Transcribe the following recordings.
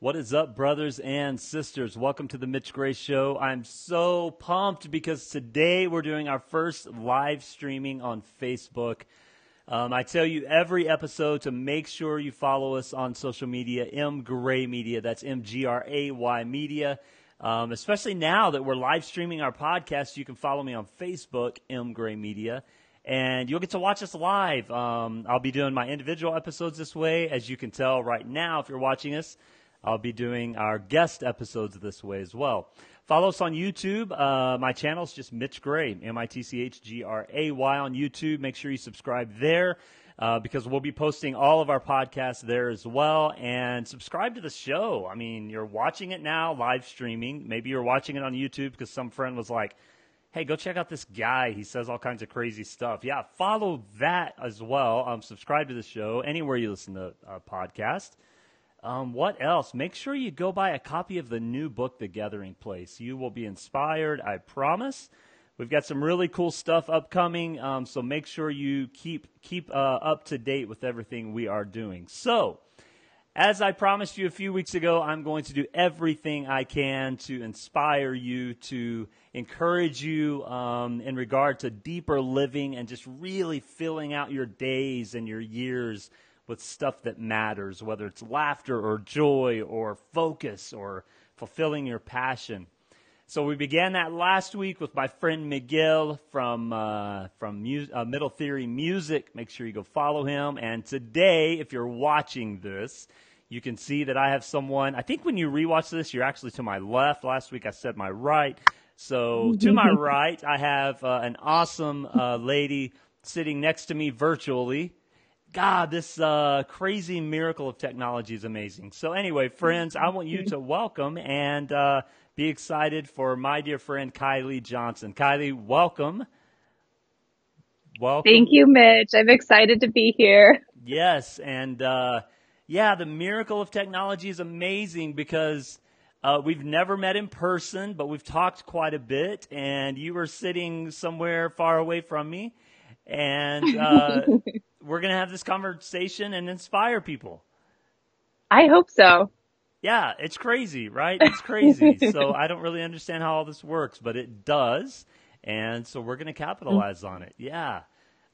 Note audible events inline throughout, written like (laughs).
What is up, brothers and sisters? Welcome to the Mitch Gray Show. I'm so pumped because today we're doing our first live streaming on Facebook. Um, I tell you every episode to make sure you follow us on social media, M Gray Media. That's M G R A Y Media. Um, especially now that we're live streaming our podcast, you can follow me on Facebook, M Gray Media and you'll get to watch us live. Um, I'll be doing my individual episodes this way. As you can tell right now, if you're watching us, I'll be doing our guest episodes this way as well. Follow us on YouTube. Uh, my channel is just Mitch Gray, M I T C H G R A Y on YouTube. Make sure you subscribe there. Uh, because we'll be posting all of our podcasts there as well. And subscribe to the show. I mean, you're watching it now, live streaming. Maybe you're watching it on YouTube because some friend was like, hey, go check out this guy. He says all kinds of crazy stuff. Yeah, follow that as well. Um, subscribe to the show anywhere you listen to a podcast. Um, what else? Make sure you go buy a copy of the new book, The Gathering Place. You will be inspired, I promise. We've got some really cool stuff upcoming, um, so make sure you keep keep uh, up to date with everything we are doing. So, as I promised you a few weeks ago, I'm going to do everything I can to inspire you, to encourage you um, in regard to deeper living and just really filling out your days and your years with stuff that matters, whether it's laughter or joy or focus or fulfilling your passion. So we began that last week with my friend Miguel from uh, from Mu- uh, Middle Theory Music. Make sure you go follow him. And today, if you're watching this, you can see that I have someone. I think when you rewatch this, you're actually to my left. Last week I said my right. So to my (laughs) right, I have uh, an awesome uh, lady sitting next to me virtually. God, this uh, crazy miracle of technology is amazing. So anyway, friends, I want you to (laughs) welcome and uh, be excited for my dear friend Kilee Johnson. Kilee, welcome. Welcome. Thank you, Mitch. I'm excited to be here. Yes, and uh, yeah, the miracle of technology is amazing because uh, we've never met in person, but we've talked quite a bit, and you were sitting somewhere far away from me, and uh, (laughs) we're going to have this conversation and inspire people. I hope so. Yeah, it's crazy, right? It's crazy. (laughs) so I don't really understand how all this works, but it does. And so we're going to capitalize mm-hmm. on it. Yeah.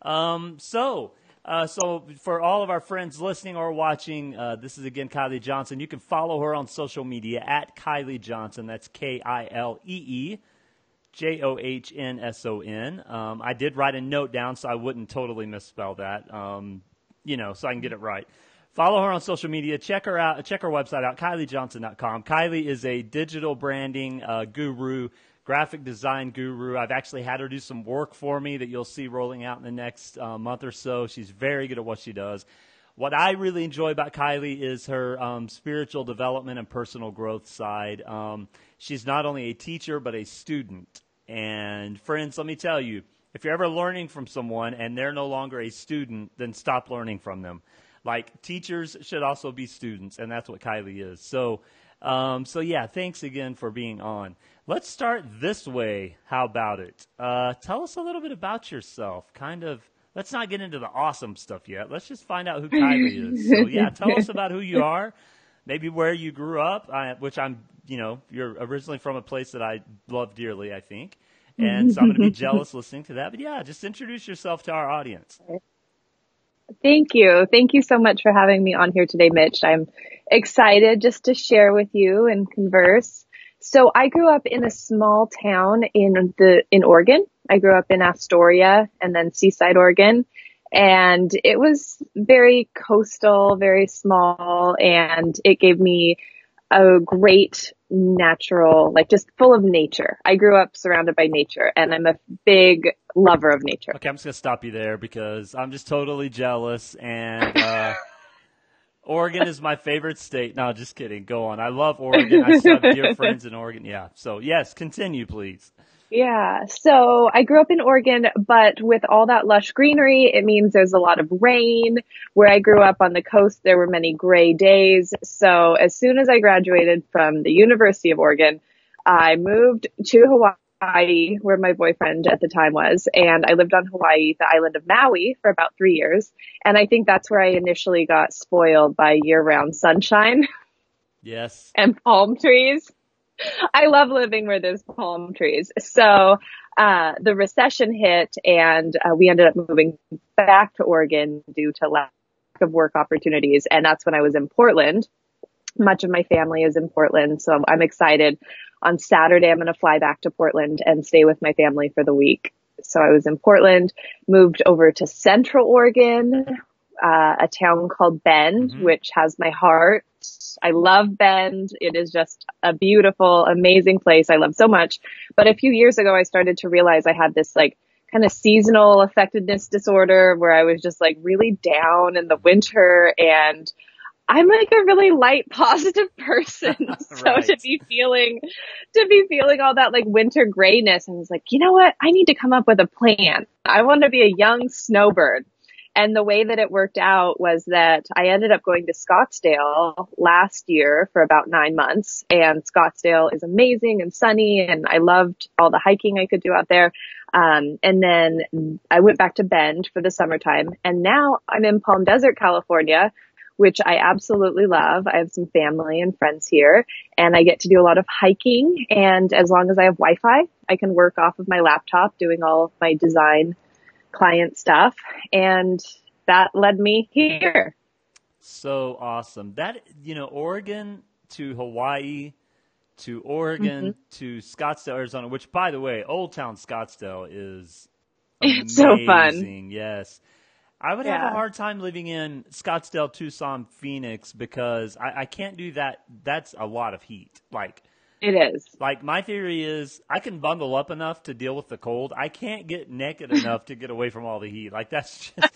Um, so, uh, so for all of our friends listening or watching, uh, this is again Kilee Johnson. You can follow her on social media at Kilee Johnson. That's K I L E E J O H N S O N. Um, did write a note down so I wouldn't totally misspell that. Um, you know, so I can get it right. Follow her on social media. Check her out. Check her website out, KileeJohnson.com. Kilee is a digital branding uh, guru, graphic design guru. I've actually had her do some work for me that you'll see rolling out in the next uh, month or so. She's very good at what she does. What I really enjoy about Kilee is her um, spiritual development and personal growth side. Um, she's not only a teacher, but a student. And friends, let me tell you, if you're ever learning from someone and they're no longer a student, then stop learning from them like teachers should also be students, and that's what Kilee is. So, um, so yeah, thanks again for being on. Let's start this way. How about it? Uh, tell us a little bit about yourself. Kind of. Let's not get into the awesome stuff yet. Let's just find out who Kilee is. So yeah, tell us about who you are. Maybe where you grew up, I, which I'm, you know, you're originally from a place that I love dearly, I think. And so I'm going to be (laughs) jealous listening to that. But yeah, just introduce yourself to our audience. Thank you. Thank you so much for having me on here today, Mitch. I'm excited just to share with you and converse. So I grew up in a small town in the, in Oregon. I grew up in Astoria and then Seaside, Oregon. And it was very coastal, very small, and it gave me a great natural, like just full of nature. I grew up surrounded by nature and I'm a big lover of nature. Okay, I'm just going to stop you there because I'm just totally jealous and, uh, (laughs) Oregon is my favorite state. No, just kidding. Go on. I love Oregon. I still have dear (laughs) friends in Oregon. Yeah. So yes, continue please. Yeah. So I grew up in Oregon, but with all that lush greenery, it means there's a lot of rain. Where I grew up on the coast, there were many gray days. So as soon as I graduated from the University of Oregon, I moved to Hawaii, where my boyfriend at the time was, and I lived on Hawaii, the island of Maui, for about three years. And I think that's where I initially got spoiled by year round sunshine. Yes. (laughs) And palm trees. (laughs) I love living where there's palm trees. So, uh, the recession hit and uh, we ended up moving back to Oregon due to lack of work opportunities. And that's when I was in Portland. Much of my family is in Portland. So I'm, I'm excited. On Saturday, I'm going to fly back to Portland and stay with my family for the week. So I was in Portland, moved over to Central Oregon, uh, a town called Bend, mm-hmm. which has my heart. I love Bend. It is just a beautiful, amazing place. I love so much. But a few years ago, I started to realize I had this like kind of seasonal affectedness disorder where I was just like really down in the winter and I'm like a really light, (laughs) positive person. (laughs) so right. to be feeling, to be feeling all that like winter grayness, I was like, you know what? I need to come up with a plan. I want to be a young snowbird. And the way that it worked out was that I ended up going to Scottsdale last year for about nine months. And Scottsdale is amazing and sunny. And I loved all the hiking I could do out there. Um, and then I went back to Bend for the summertime. And now I'm in Palm Desert, California, which I absolutely love. I have some family and friends here and I get to do a lot of hiking. And as long as I have Wi-Fi, I can work off of my laptop doing all of my design client stuff. And that led me here. So awesome. That, you know, Oregon to Hawaii to Oregon mm-hmm. to Scottsdale, Arizona, which by the way, Old Town Scottsdale is (laughs) amazing. so fun. Yes. I would yeah. have a hard time living in Scottsdale, Tucson, Phoenix because I, I can't do that. That's a lot of heat. Like, it is. Like my theory is I can bundle up enough to deal with the cold. I can't get naked enough to get away from all the heat. Like that's (laughs) just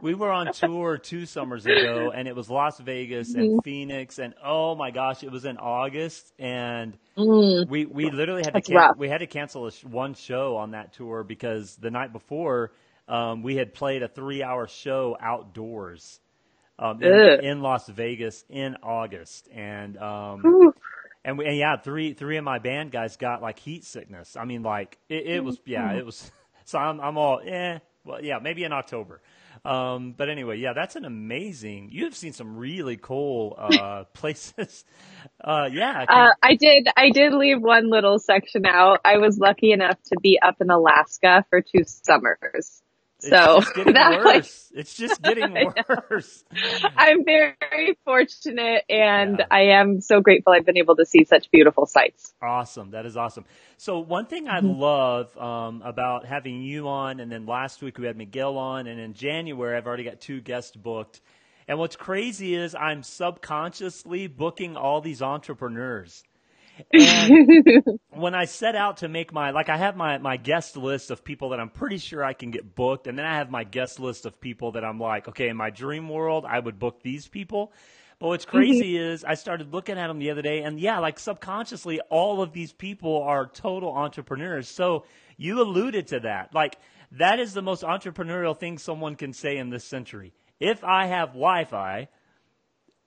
we were on tour two summers ago and it was Las Vegas mm-hmm. and Phoenix and oh my gosh, it was in August and mm. we we literally had to can- we had to cancel a sh- one show on that tour because the night before um, we had played a 3-hour show outdoors. Um, in, in, Las Vegas in August, and um, and, we, and yeah, three three of my band guys got like heat sickness. I mean, like it, it was yeah, it was. (laughs) So I'm I'm all eh. Well, yeah, maybe in October. Um, but anyway, yeah, that's an amazing. You have seen some really cool uh, (laughs) places. Uh, yeah, I, uh, I did. I did leave one little section out. I was lucky enough to be up in Alaska for two summers. So it's getting (laughs) worse. Like, it's just getting (laughs) worse. I'm very fortunate and yeah. I am so grateful I've been able to see such beautiful sights. Awesome. That is awesome. So one thing I mm-hmm. love um, about having you on and then last week we had Miguel on and in January I've already got two guests booked. And what's crazy is I'm subconsciously booking all these entrepreneurs. And (laughs) when I set out to make my, like I have my, my guest list of people that I'm pretty sure I can get booked. And then I have my guest list of people that I'm like, okay, in my dream world, I would book these people. But what's mm-hmm. crazy mm-hmm. is I started looking at them the other day and yeah, like subconsciously, all of these people are total entrepreneurs. So you alluded to that. Like that is the most entrepreneurial thing someone can say in this century. If I have Wi-Fi,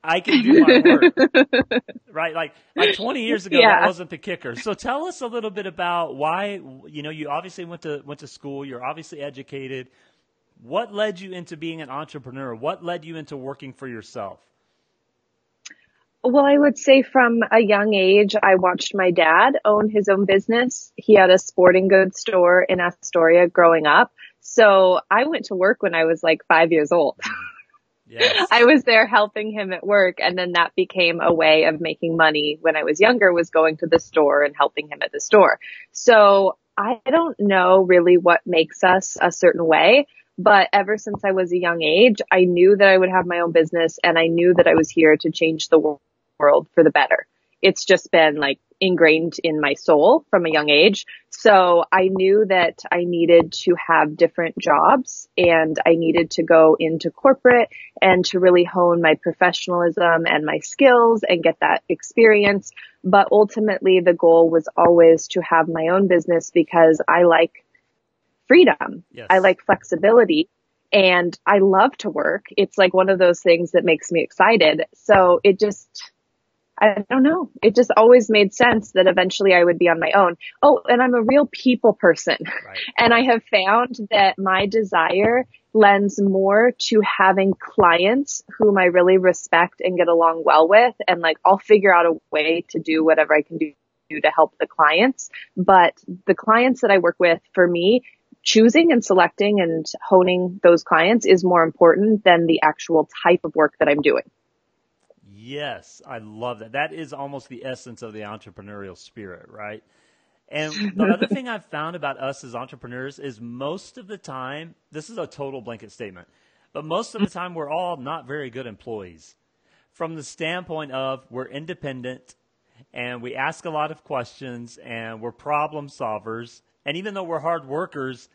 I can do my work. (laughs) right? Like like 20 years ago yeah. that wasn't the kicker. So tell us a little bit about why you know you obviously went to went to school, you're obviously educated. What led you into being an entrepreneur? What led you into working for yourself? Well, I would say from a young age, I watched my dad own his own business. He had a sporting goods store in Astoria growing up. So I went to work when I was like five years old. (laughs) I was there helping him at work and then that became a way of making money when I was younger was going to the store and helping him at the store. So I don't know really what makes us a certain way, but ever since I was a young age, I knew that I would have my own business and I knew that I was here to change the world for the better. It's just been like ingrained in my soul from a young age. So I knew that I needed to have different jobs and I needed to go into corporate and to really hone my professionalism and my skills and get that experience. But ultimately the goal was always to have my own business because I like freedom. Yes. I like flexibility and I love to work. It's like one of those things that makes me excited. So it just, I don't know. It just always made sense that eventually I would be on my own. Oh, and I'm a real people person. Right. (laughs) And I have found that my desire lends more to having clients whom I really respect and get along well with. And like, I'll figure out a way to do whatever I can do to help the clients. But the clients that I work with, for me, choosing and selecting and honing those clients is more important than the actual type of work that I'm doing. Yes, I love that. That is almost the essence of the entrepreneurial spirit, right? And the other (laughs) thing I've found about us as entrepreneurs is most of the time, this is a total blanket statement, but most of the time we're all not very good employees. From the standpoint of we're independent and we ask a lot of questions and we're problem solvers. And even though we're hard workers,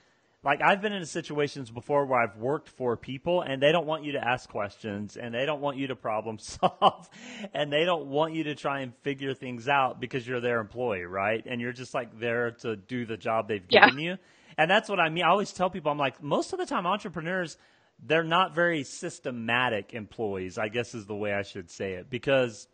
like I've been in situations before where I've worked for people and they don't want you to ask questions and they don't want you to problem (laughs) solve and they don't want you to try and figure things out because you're their employee, right? And you're just like there to do the job they've given you. And that's what I mean. I always tell people, I'm like, most of the time entrepreneurs, they're not very systematic employees, I guess is the way I should say it, because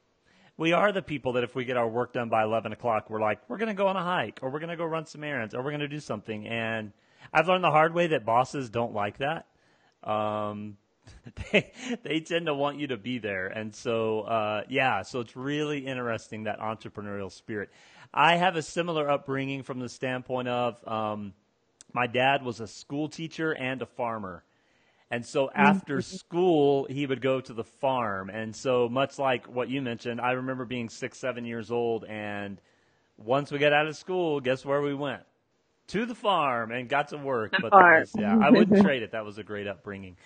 we are the people that if we get our work done by 11 o'clock, we're like, we're going to go on a hike or we're going to go run some errands or we're going to do something. And I've learned the hard way that bosses don't like that. Um, (laughs) they they tend to want you to be there, and so uh, yeah, so it's really interesting that entrepreneurial spirit. I have a similar upbringing from the standpoint of um, my dad was a school teacher and a farmer. And so (laughs) after school, he would go to the farm. And so, much like what you mentioned, I remember being six, seven years old. And once we got out of school, guess where we went? To the farm and got to work. The but farm. Was, yeah, I wouldn't (laughs) trade it. That was a great upbringing.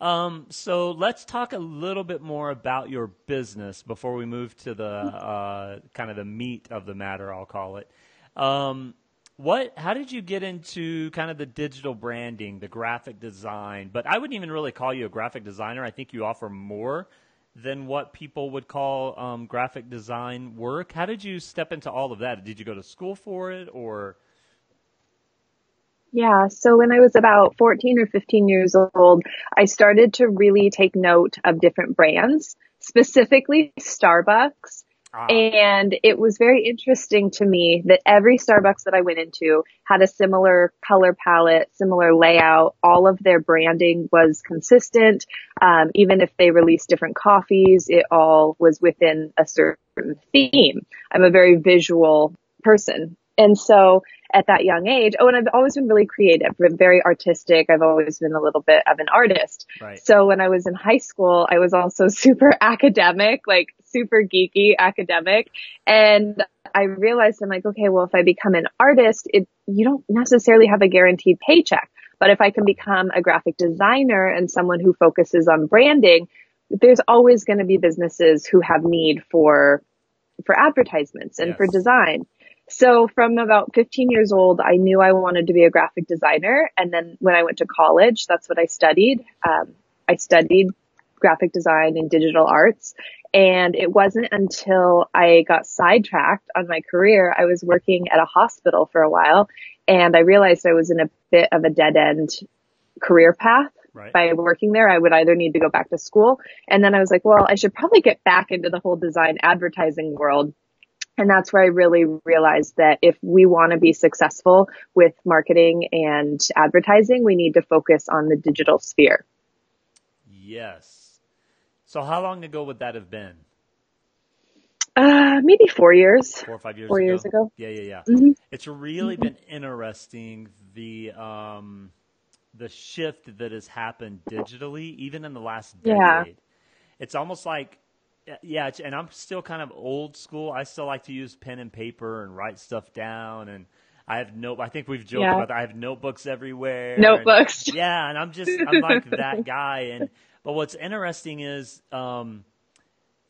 Um, so let's talk a little bit more about your business before we move to the uh, kind of the meat of the matter. I'll call it. Um, what? How did you get into kind of the digital branding, the graphic design? But I wouldn't even really call you a graphic designer. I think you offer more than what people would call um, graphic design work. How did you step into all of that? Did you go to school for it, or yeah. So when I was about 14 or 15 years old, I started to really take note of different brands, specifically Starbucks. Ah. And it was very interesting to me that every Starbucks that I went into had a similar color palette, similar layout. All of their branding was consistent. Um, even if they released different coffees, it all was within a certain theme. I'm a very visual person. And so at that young age. Oh, and I've always been really creative, very artistic. I've always been a little bit of an artist. Right. So when I was in high school, I was also (laughs) super academic, like super geeky academic. And I realized I'm like, okay, well, if I become an artist, it, you don't necessarily have a guaranteed paycheck. But if I can become a graphic designer and someone who focuses on branding, there's always going to be businesses who have need for for advertisements and yes. for design. So from about 15 years old, I knew I wanted to be a graphic designer. And then when I went to college, that's what I studied. Um, I studied graphic design and digital arts. And it wasn't until I got sidetracked on my career. I was working at a hospital for a while and I realized I was in a bit of a dead end career path. Right. By working there, I would either need to go back to school. And then I was like, well, I should probably get back into the whole design advertising world. And that's where I really realized that if we want to be successful with marketing and advertising, we need to focus on the digital sphere. Yes. So how long ago would that have been? Uh, maybe four years. Four or five years four ago. years ago. Yeah, yeah, yeah. Mm-hmm. It's really been interesting the um, the shift that has happened digitally, even in the last decade. Yeah. It's almost like yeah, and I'm still kind of old school. I still like to use pen and paper and write stuff down, and I have no. I think we've joked yeah. about that. I have notebooks everywhere. Notebooks. And, (laughs) yeah, and I'm just I'm like that guy. And but what's interesting is, um,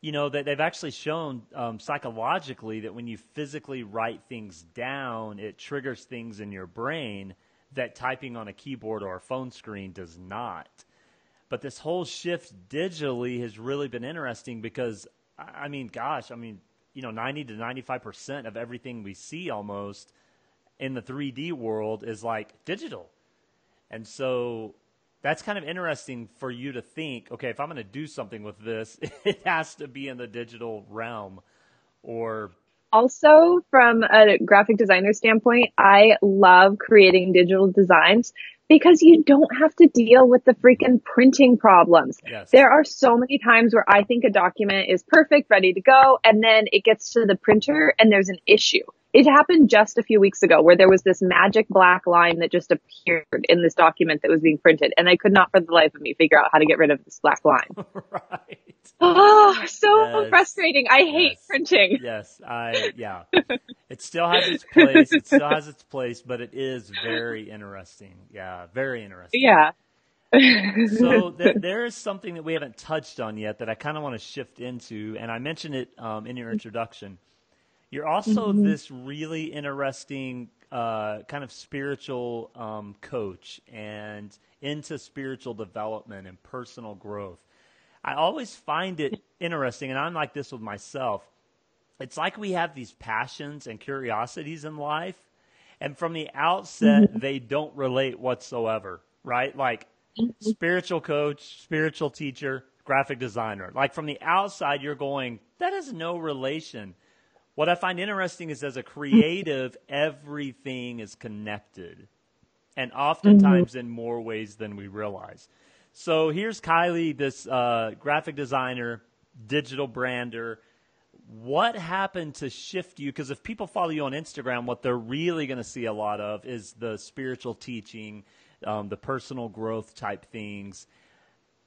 you know, that they've actually shown um, psychologically that when you physically write things down, it triggers things in your brain that typing on a keyboard or a phone screen does not. But this whole shift digitally has really been interesting because, I mean, gosh, I mean, you know, 90 to 95% of everything we see almost in the 3D world is like digital. And so that's kind of interesting for you to think, okay, if I'm going to do something with this, (laughs) it has to be in the digital realm or also from a graphic designer standpoint, I love creating digital designs because you don't have to deal with the freaking printing problems. Yes. There are so many times where I think a document is perfect, ready to go, and then it gets to the printer and there's an issue. It happened just a few weeks ago where there was this magic black line that just appeared in this document that was being printed, and I could not for the life of me figure out how to get rid of this black line. (laughs) right. Oh, so Yes. frustrating. I hate Yes. printing. Yes, I yeah. (laughs) It still has its place. It still has its place, but it is very interesting. Yeah, very interesting. Yeah. So (laughs) th- there is something that we haven't touched on yet that I kind of want to shift into, and I mentioned it um, in your introduction. You're also this really interesting uh, kind of spiritual um, coach and into spiritual development and personal growth. I always find it interesting, and I'm like this with myself. It's like we have these passions and curiosities in life, and from the outset, they don't relate whatsoever, right? Like spiritual coach, spiritual teacher, graphic designer. Like from the outside, you're going, that has no relation. What I find interesting is as a creative, everything is connected and oftentimes in more ways than we realize. So here's Kilee, this uh, graphic designer, digital brander. What happened to shift you? Because if people follow you on Instagram, what they're really going to see a lot of is the spiritual teaching, um, the personal growth type things.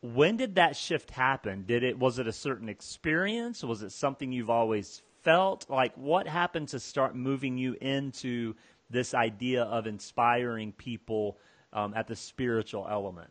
When did that shift happen? Did it was it a certain experience? Was it something you've always felt? Like what happened to start moving you into this idea of inspiring people um, at the spiritual element?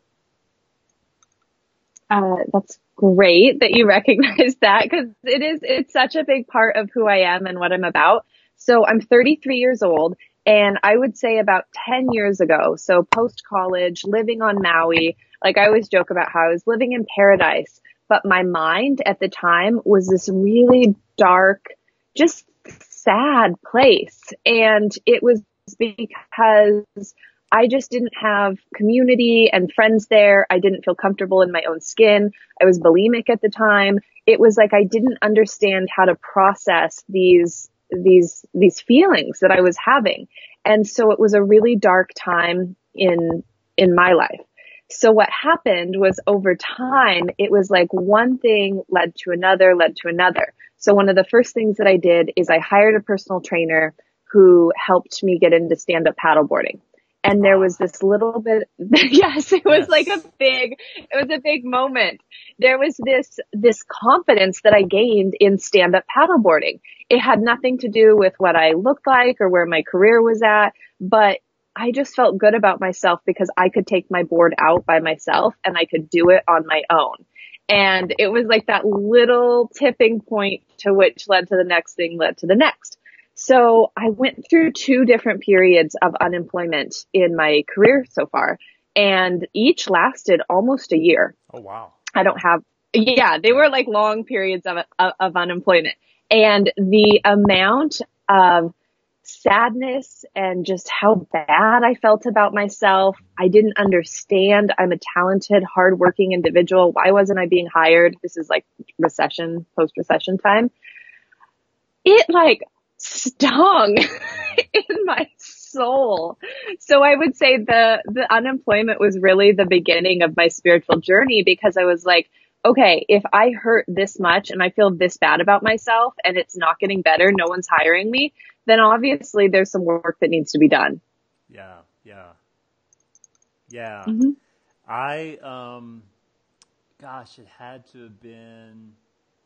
Uh, that's great that you (laughs) recognize that because it is, it's such a big part of who I am and what I'm about. So I'm 33 years old and I would say about 10 years ago, so post college, living on Maui, like I always joke about how I was living in paradise, but my mind at the time was this really dark, just sad place. And it was because I just didn't have community and friends there. I didn't feel comfortable in my own skin. I was bulimic at the time. It was like I didn't understand how to process these these these feelings that I was having. And so it was a really dark time in in my life. So what happened was over time, it was like one thing led to another, led to another. So one of the first things that I did is I hired a personal trainer who helped me get into stand up paddleboarding. And there was this little bit, (laughs) yes, it was Yes. like a big, it was a big moment. There was this, this confidence that I gained in stand up paddleboarding. It had nothing to do with what I looked like or where my career was at, but I just felt good about myself because I could take my board out by myself and I could do it on my own. And it was like that little tipping point to which led to the next thing led to the next. So I went through two different periods of unemployment in my career so far and each lasted almost a year. Oh wow! I don't have, yeah, they were like long periods of, of, of unemployment and the amount of sadness and just how bad I felt about myself. I didn't understand. I'm a talented, hardworking individual. Why wasn't I being hired? This is like recession, post recession time. It like stung (laughs) in my soul. So I would say the, the unemployment was really the beginning of my spiritual journey because I was like, okay, if I hurt this much and I feel this bad about myself and it's not getting better, no one's hiring me, then obviously there's some work that needs to be done. Yeah, yeah, yeah. Mhm. I um, gosh, it had to have been,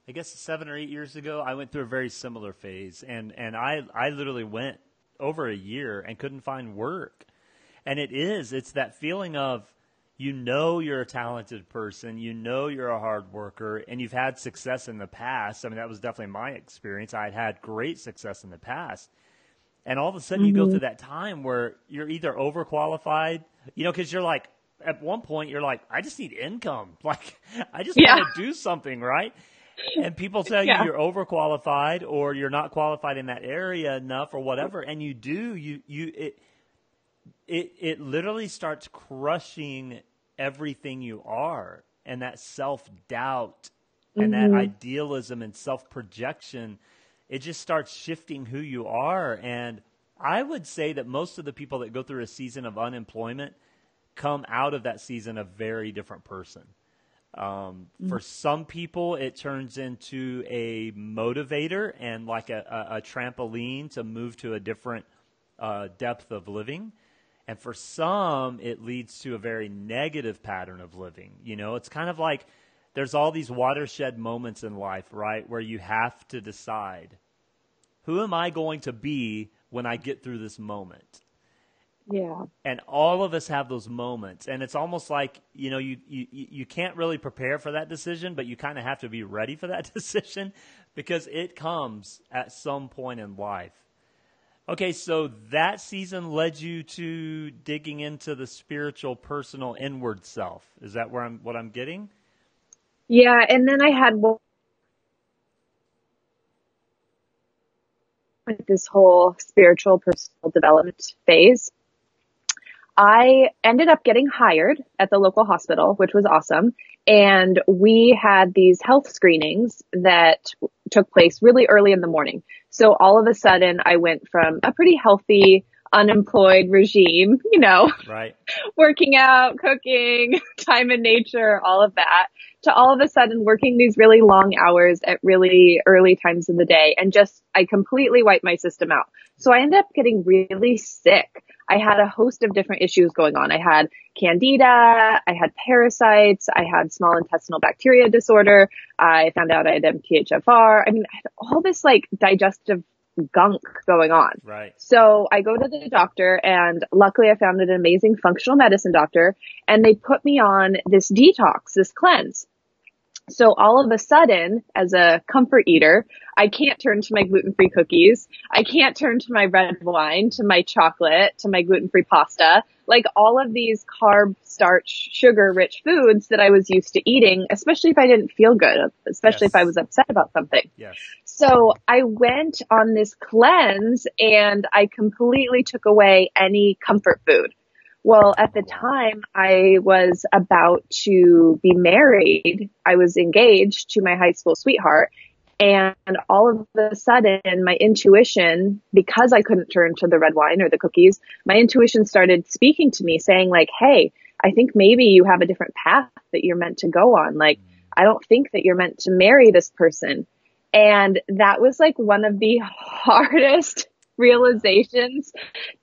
I guess seven or eight years ago. I went through a very similar phase, and and I I literally went over a year and couldn't find work, and it is it's that feeling of you know you're a talented person, you know you're a hard worker, and you've had success in the past. I mean, that was definitely my experience. I had had great success in the past. And all of a sudden, you go through mm-hmm. that time where you're either overqualified, you know, because you're like, at one point, you're like, I just need income. (laughs) Like, I just Yeah. want to do something, right? And people tell Yeah. you you're overqualified or you're not qualified in that area enough or whatever, and you do, you you it it it literally starts crushing everything you are and that self-doubt and that idealism and self-projection it just starts shifting who you are and i would say that most of the people that go through a season of unemployment come out of that season a very different person. Um, for some people, it turns into a motivator and like a, a, a trampoline to move to a different uh, depth of living. And for some, it leads to a very negative pattern of living. You know, it's kind of like there's all these watershed moments in life, right, where you have to decide who am I going to be when I get through this moment? Yeah. And all of us have those moments. And it's almost like, you know, you, you, you can't really prepare for that decision, but you kind of have to be ready for that (laughs) decision because it comes at some point in life. Okay, so that season led you to digging into the spiritual, personal, inward self. Is that where I'm what I'm getting? Yeah. And then I had this whole spiritual personal development phase. I ended up getting hired at the local hospital, which was awesome. And we had these health screenings that took place really early in the morning. So all of a sudden I went from a pretty healthy, unemployed regime, you know, (laughs) Right. working out, cooking, (laughs) time in nature, all of that, to all of a sudden working these really long hours at really early times of the day and just, I completely wiped my system out. So I ended up getting really sick. I had a host of different issues going on. I had candida, I had parasites, I had small intestinal bacteria disorder, I found out I had MTHFR. I mean, I had all this like digestive gunk going on. Right. So I go to the doctor and luckily I found an amazing functional medicine doctor and they put me on this detox, this cleanse. So all of a sudden, as a comfort eater, I can't turn to my gluten-free cookies. I can't turn to my red wine, to my chocolate, to my gluten-free pasta. Like all of these carb, starch, sugar rich foods that I was used to eating, especially if I didn't feel good, especially Yes. if I was upset about something. Yes. So I went on this cleanse and I completely took away any comfort food. Well, at the time I was about to be married. I was engaged to my high school sweetheart and all of a sudden my intuition, because I couldn't turn to the red wine or the cookies, my intuition started speaking to me saying like, Hey, I think maybe you have a different path that you're meant to go on. Like, I don't think that you're meant to marry this person. And that was like one of the (laughs) hardest realizations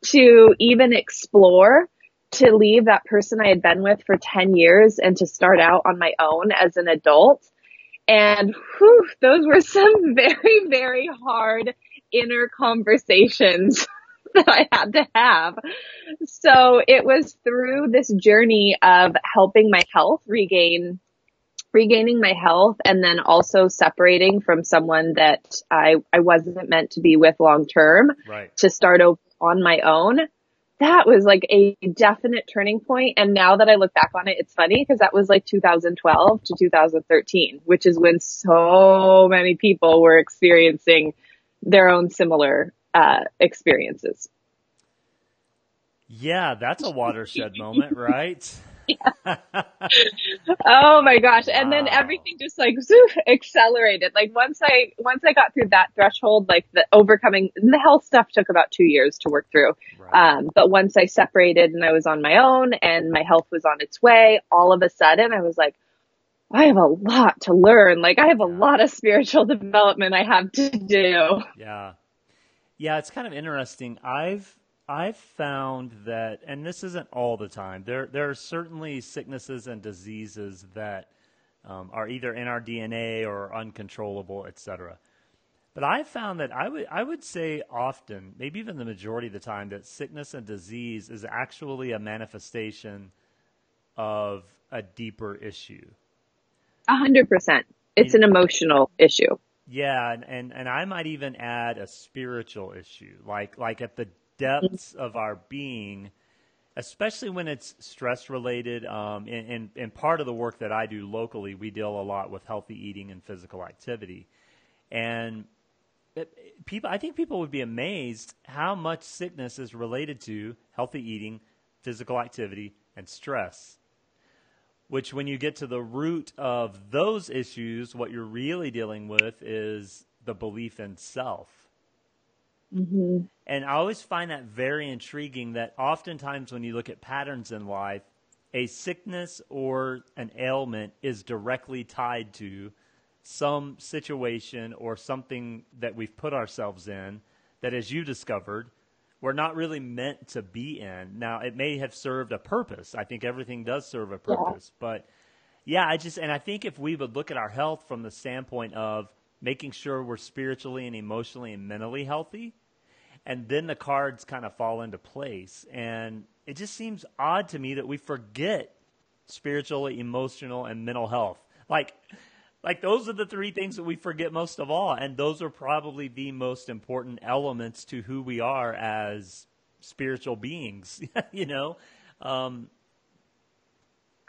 to even explore to leave that person I had been with for 10 years and to start out on my own as an adult. And whew, those were some (laughs) very, very hard inner conversations (laughs) that I had to have. So it was through this journey of helping my health regain regaining my health and then also separating from someone that I, I wasn't meant to be with long term Right. to start over on my own. That was like a definite turning point. And now that I look back on it, it's funny because that was like 2012 to 2013, which is when so many people were experiencing their own similar, uh, experiences. Yeah, that's a watershed moment, right? (laughs) Oh my gosh. And then everything just like (laughs) accelerated. Like once I, once I got through that threshold, like the overcoming the health stuff took about two years to work through. Right. Um, but once I separated and I was on my own and my health was on its way, all of a sudden I was like, I have a lot to learn. Like I have a Yeah. lot of spiritual (laughs) development I have to do. Yeah. Yeah, it's kind of interesting. I've I've found that and this isn't all the time. There there are certainly sicknesses and diseases that um, are either in our DNA or uncontrollable, etc. But I've found that I would I would say often, maybe even the majority of the time, that sickness and disease is actually a manifestation of a deeper issue. A hundred percent. It's an emotional issue. Yeah, and, and, and I might even add a spiritual issue, like like at the depths of our being, especially when it's stress related. Um, in, in, in part of the work that I do locally, we deal a lot with healthy eating and physical activity, and it, people, I think people would be amazed how much sickness is related to healthy eating, physical activity, and stress which when you get to the root of those issues, what you're really dealing with is the belief in self. Hmm And I always find that very intriguing that oftentimes when you look at patterns in life, a sickness or an ailment is directly tied to some situation or something that we've put ourselves in that, as you discovered, we're not really meant to be in. Now, it may have served a purpose. I think everything does serve a purpose. Yeah. But yeah, I just, and I think if we would look at our health from the standpoint of making sure we're spiritually and emotionally and mentally healthy, and then the cards kind of fall into place. And it just seems odd to me that we forget spiritual, emotional, and mental health. Like, like those are the three things that we forget most of all, and those are probably the most important elements to who we are as spiritual beings. (laughs) you know. Um,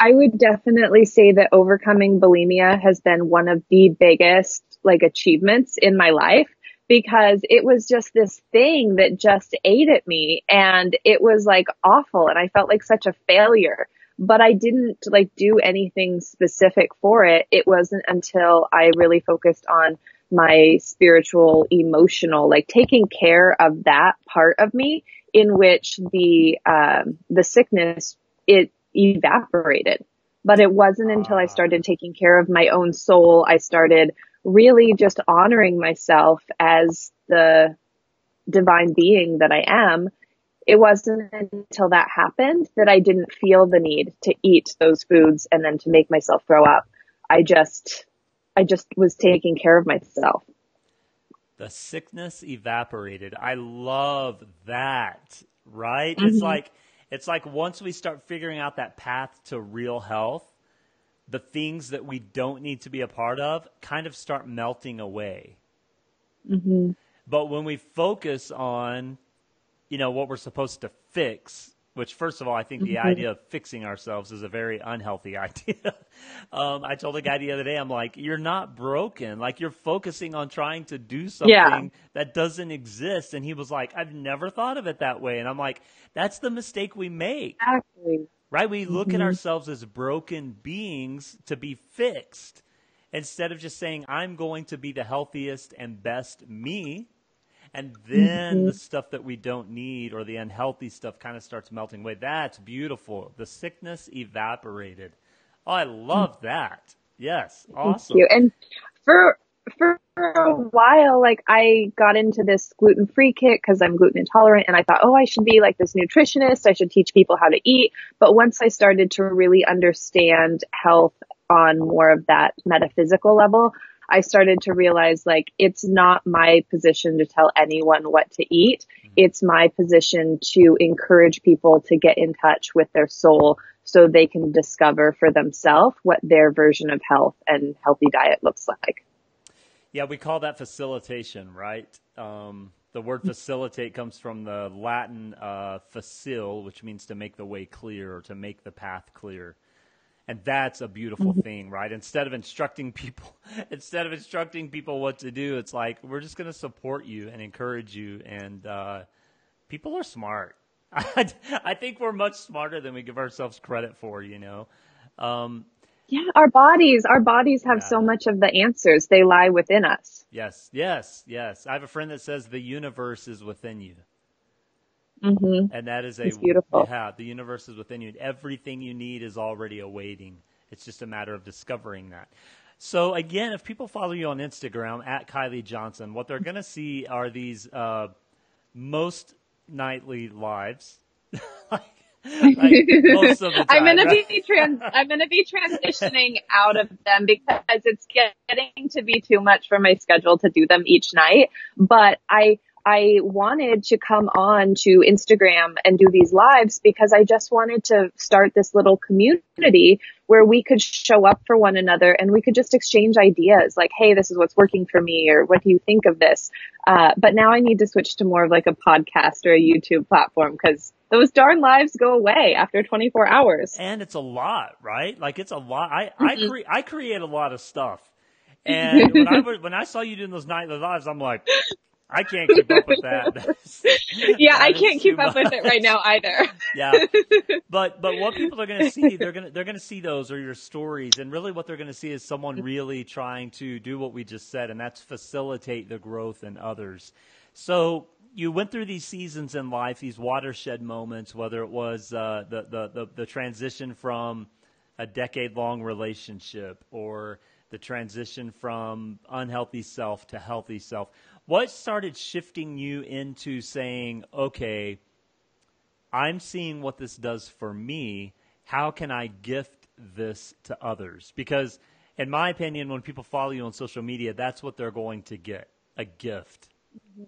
I would definitely say that overcoming bulimia has been one of the biggest like achievements in my life because it was just this thing that just ate at me and it was like awful and I felt like such a failure. But I didn't like do anything specific for it. It wasn't until I really focused on my spiritual, emotional, like taking care of that part of me in which the, um, the sickness, it evaporated. But it wasn't until I started taking care of my own soul. I started really just honoring myself as the divine being that I am, it wasn't until that happened that I didn't feel the need to eat those foods and then to make myself throw up. I just, I just was taking care of myself. The sickness evaporated. I love that, right? Mm-hmm. It's like, it's like once we start figuring out that path to real health, the things that we don't need to be a part of kind of start melting away. Mm-hmm. But when we focus on, you know, what we're supposed to fix, which first of all, I think the mm-hmm. idea of fixing ourselves is a very unhealthy (laughs) idea. um, I told a guy the other day, I'm like, you're not broken. Like you're focusing on trying to do something yeah. that doesn't exist. And he was like, I've never thought of it that way. And I'm like, that's the mistake we make. Exactly right? We look mm-hmm. at ourselves as broken beings to be fixed instead of just saying, I'm going to be the healthiest and best me. And then mm-hmm. the stuff that we don't need or the unhealthy stuff kind of starts melting away. That's beautiful. The sickness evaporated. Oh, I love that. Yes. Awesome. And for for a while, like I got into this gluten free kit because I'm gluten intolerant and I thought, oh, I should be like this nutritionist. I should teach people how to eat. But once I started to really understand health on more of that metaphysical level, I started to realize like it's not my position to tell anyone what to eat. It's my position to encourage people to get in touch with their soul so they can discover for themselves what their version of health and healthy diet looks like. Yeah, we call that facilitation, right? Um, the word facilitate comes from the Latin uh, facil, which means to make the way clear or to make the path clear. And that's a beautiful mm-hmm. thing, right? Instead of instructing people, (laughs) instead of instructing people what to do, it's like we're just going to support you and encourage you. And uh, people are smart. (laughs) I, I think we're much smarter than we give ourselves credit for. You know, um, yeah, our bodies, our bodies have yeah. so much of the answers. They lie within us. Yes, yes, yes. I have a friend that says the universe is within you. Mm-hmm. And that is a it's beautiful. Yeah, the universe is within you. Everything you need is already awaiting. It's just a matter of discovering that. So again, if people follow you on Instagram at Kilee Johnson, what they're going to see are these uh, most nightly lives. (laughs) like, most of the time. (laughs) I'm gonna be (laughs) trans. I'm gonna be transitioning out of them because it's getting to be too much for my schedule to do them each night. But I I wanted to come on to Instagram and do these lives because I just wanted to start this little community where we could show up for one another and we could just exchange ideas like, Hey, this is what's working for me or what do you think of this? Uh, but now I need to switch to more of like a podcast or a YouTube platform because those darn lives go away after 24 hours. And it's a lot, right? Like it's a lot. I, mm-hmm. I, cre- I create a lot of stuff. (laughs) And when I when I saw you doing those nightly lives, I'm like, I can't keep up with that. (laughs) yeah, that I can't keep up with it right now either. (laughs) yeah, but but what people are going to see, they're going to they're going to see those are your stories, and really what they're going to see is someone really trying to do what we just said, and that's facilitate the growth in others. So you went through these seasons in life, these watershed moments, whether it was uh, the, the, the, the transition from a decade long relationship or the transition from unhealthy self to healthy self. What started shifting you into saying, okay, I'm seeing what this does for me. How can I gift this to others? Because, in my opinion, when people follow you on social media, that's what they're going to get a gift,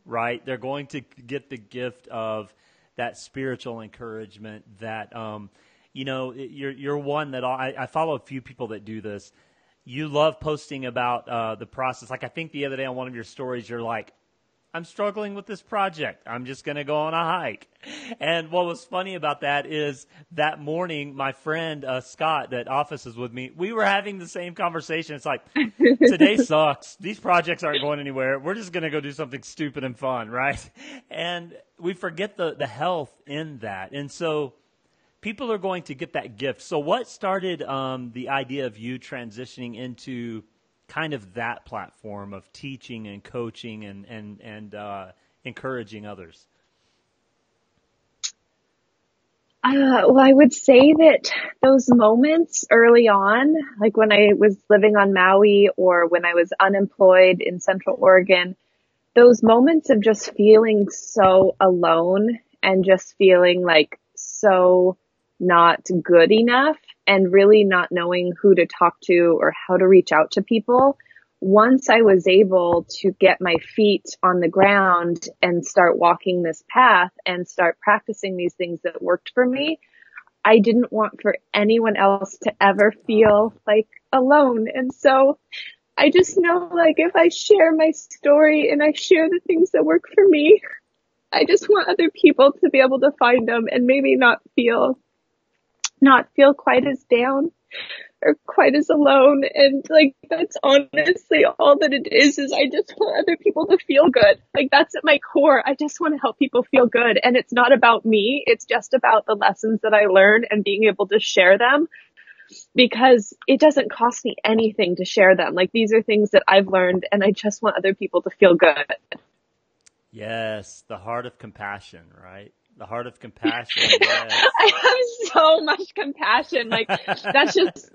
right? They're going to get the gift of that spiritual encouragement that, um, you know, you're, you're one that I, I follow a few people that do this you love posting about uh, the process. Like I think the other day on one of your stories, you're like, I'm struggling with this project. I'm just going to go on a hike. And what was funny about that is that morning, my friend uh, Scott, that offices with me, we were having the same conversation. It's like, (laughs) today sucks. These projects aren't going anywhere. We're just going to go do something stupid and fun, (laughs) right? And we forget the, the health in that. And so, people are going to get that gift. So, what started um, the idea of you transitioning into kind of that platform of teaching and coaching and and and uh, encouraging others? Uh, well, I would say that those moments early on, like when I was living on Maui or when I was unemployed in Central Oregon, those moments of just feeling so alone and just feeling like so not good enough and really not knowing who to talk to or how to reach out to people. Once I was able to get my feet on the ground and start walking this path and start practicing these things that worked for me, I didn't want for anyone else to ever feel like alone. And so I just know like if I share my story and I share the things that work for me, I just want other people to be able to find them and maybe not feel not feel quite as down or quite as alone. And like, that's honestly all that it is, is I just want other people to feel good. Like that's at my core. I just want to help people feel good. And it's not about me. It's just about the lessons that I learned and being able to share them because it doesn't cost me anything to share them. Like these are things that I've learned and I just want other people to feel good. Yes, the heart of compassion, right? The heart of compassion. (laughs) Yes. I have so much compassion. Like that's just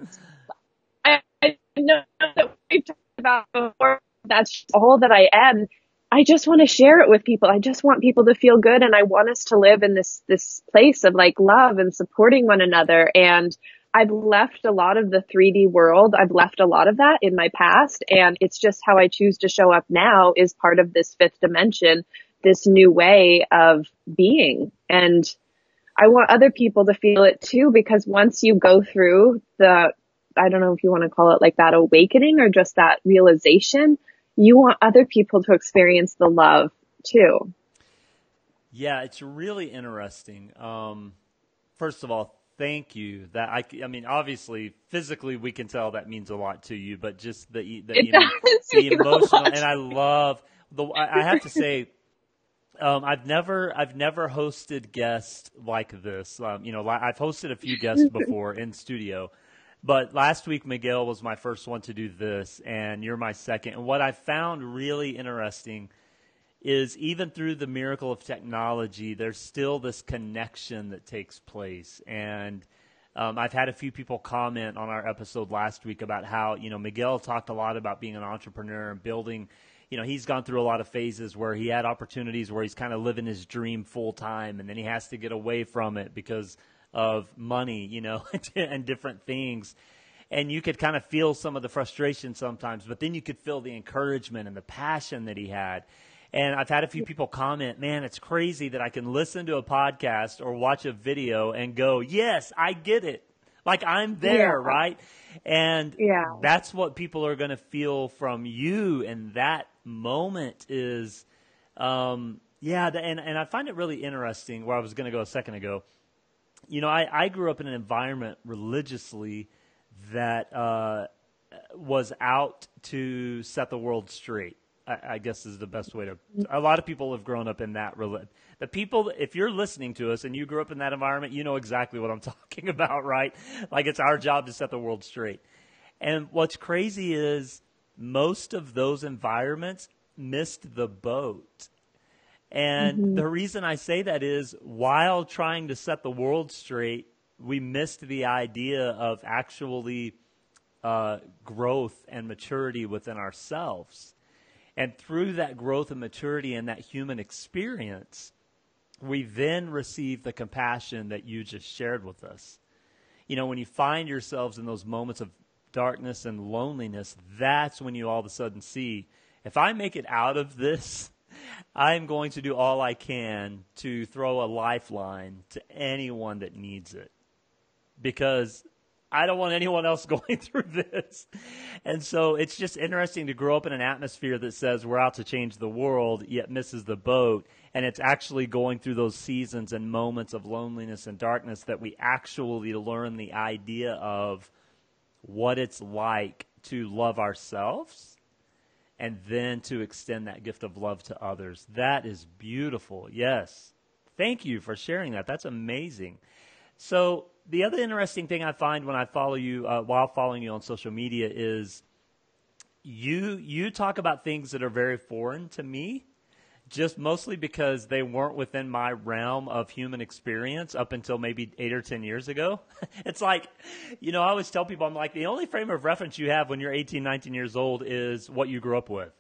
I, I know that we've talked about before. That's all that I am. I just want to share it with people. I just want people to feel good and I want us to live in this, this place of like love and supporting one another. And I've left a lot of the 3D world. I've left a lot of that in my past and it's just how I choose to show up now is part of this fifth dimension this new way of being. And I want other people to feel it too, because once you go through the, I don't know if you want to call it like that awakening or just that realization, you want other people to experience the love too. Yeah, it's really interesting. Um, first of all, thank you. That I, I mean, obviously, physically, we can tell that means a lot to you, but just the the, you (laughs) know, the emotional, and I love the. I have to say, um, I've never I've never hosted guests like this. Um, you know, I've hosted a few (laughs) guests before in studio, but last week Miguel was my first one to do this, and you're my second. And what I found really interesting is even through the miracle of technology, there's still this connection that takes place. And um, I've had a few people comment on our episode last week about how you know Miguel talked a lot about being an entrepreneur and building you know, he's gone through a lot of phases where he had opportunities where he's kind of living his dream full time and then he has to get away from it because of money, you know, (laughs) and different things. And you could kind of feel some of the frustration sometimes, but then you could feel the encouragement and the passion that he had. And I've had a few people comment, man, it's crazy that I can listen to a podcast or watch a video and go, yes, I get it. Like I'm there, yeah. right? And yeah. that's what people are going to feel from you in that moment is, um, yeah, and, and I find it really interesting where I was going to go a second ago. You know, I, I grew up in an environment religiously that uh, was out to set the world straight. I, I, guess is the best way to. A lot of people have grown up in that. The people, if you're listening to us and you grew up in that environment, you know exactly what I'm (laughs) talking about, right? Like it's our job to set the world straight. And what's crazy is most of those environments missed the boat. And mm-hmm. the reason I say that is while trying to set the world straight, we missed the idea of actually uh, growth and maturity within ourselves. And through that growth and maturity and that human experience, we then receive the compassion that you just shared with us. You know, when you find yourselves in those moments of darkness and loneliness, that's when you all of a sudden see if I make it out of this, (laughs) I'm going to do all I can to throw a lifeline to anyone that needs it. Because I don't want anyone else (laughs) going through this. And so it's just interesting to grow up in an atmosphere that says we're out to change the world, yet misses the boat. And it's actually going through those seasons and moments of loneliness and darkness that we actually learn the idea of what it's like to love ourselves and then to extend that gift of love to others. That is beautiful. Yes. Thank you for sharing that. That's amazing. So, the other interesting thing I find when I follow you, uh, while following you on social media, is you you talk about things that are very foreign to me, just mostly because they weren't within my realm of human experience up until maybe eight or ten years ago. (laughs) it's like, you know, I always tell people, I'm like, the only frame of reference you have when you're 18, 19 years old is what you grew up with.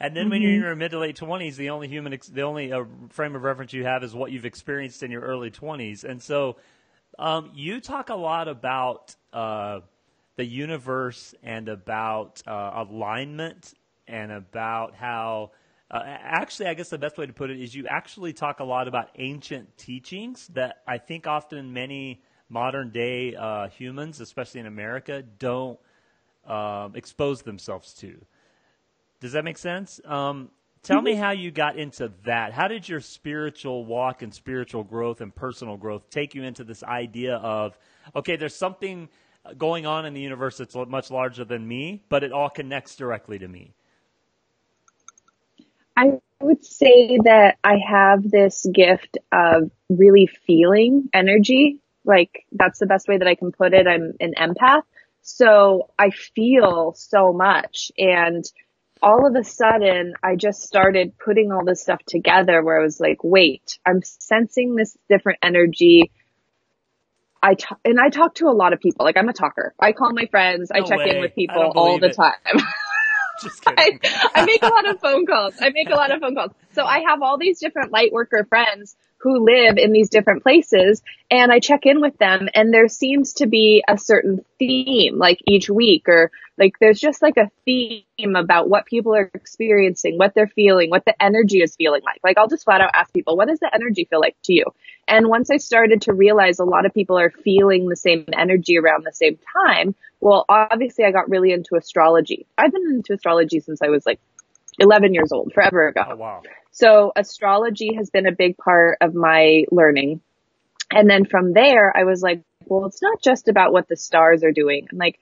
And then mm-hmm. when you're in mm-hmm. your mid to late 20s, the only human, the only uh, frame of reference you have is what you've experienced in your early 20s. And so um, you talk a lot about uh, the universe and about uh, alignment and about how. Uh, actually, I guess the best way to put it is you actually talk a lot about ancient teachings that I think often many modern day uh, humans, especially in America, don't um, expose themselves to. Does that make sense? Um, Tell me mm-hmm. how you got into that. How did your spiritual walk and spiritual growth and personal growth take you into this idea of, okay, there's something going on in the universe that's much larger than me, but it all connects directly to me? I would say that I have this gift of really feeling energy. Like, that's the best way that I can put it. I'm an empath. So I feel so much. And all of a sudden I just started putting all this stuff together where I was like, wait, I'm sensing this different energy. I t- and I talk to a lot of people. Like I'm a talker. I call my friends. No I check way. in with people all the it. time. (laughs) (laughs) Just kidding. I, I make a lot of phone calls. I make a lot of phone calls. So I have all these different light worker friends who live in these different places and I check in with them and there seems to be a certain theme like each week or like there's just like a theme about what people are experiencing, what they're feeling, what the energy is feeling like. Like I'll just flat out ask people, what does the energy feel like to you? And once I started to realize a lot of people are feeling the same energy around the same time, well, obviously I got really into astrology. I've been into astrology since I was like 11 years old, forever ago. Oh, wow. So astrology has been a big part of my learning. And then from there, I was like, well, it's not just about what the stars are doing. I'm like,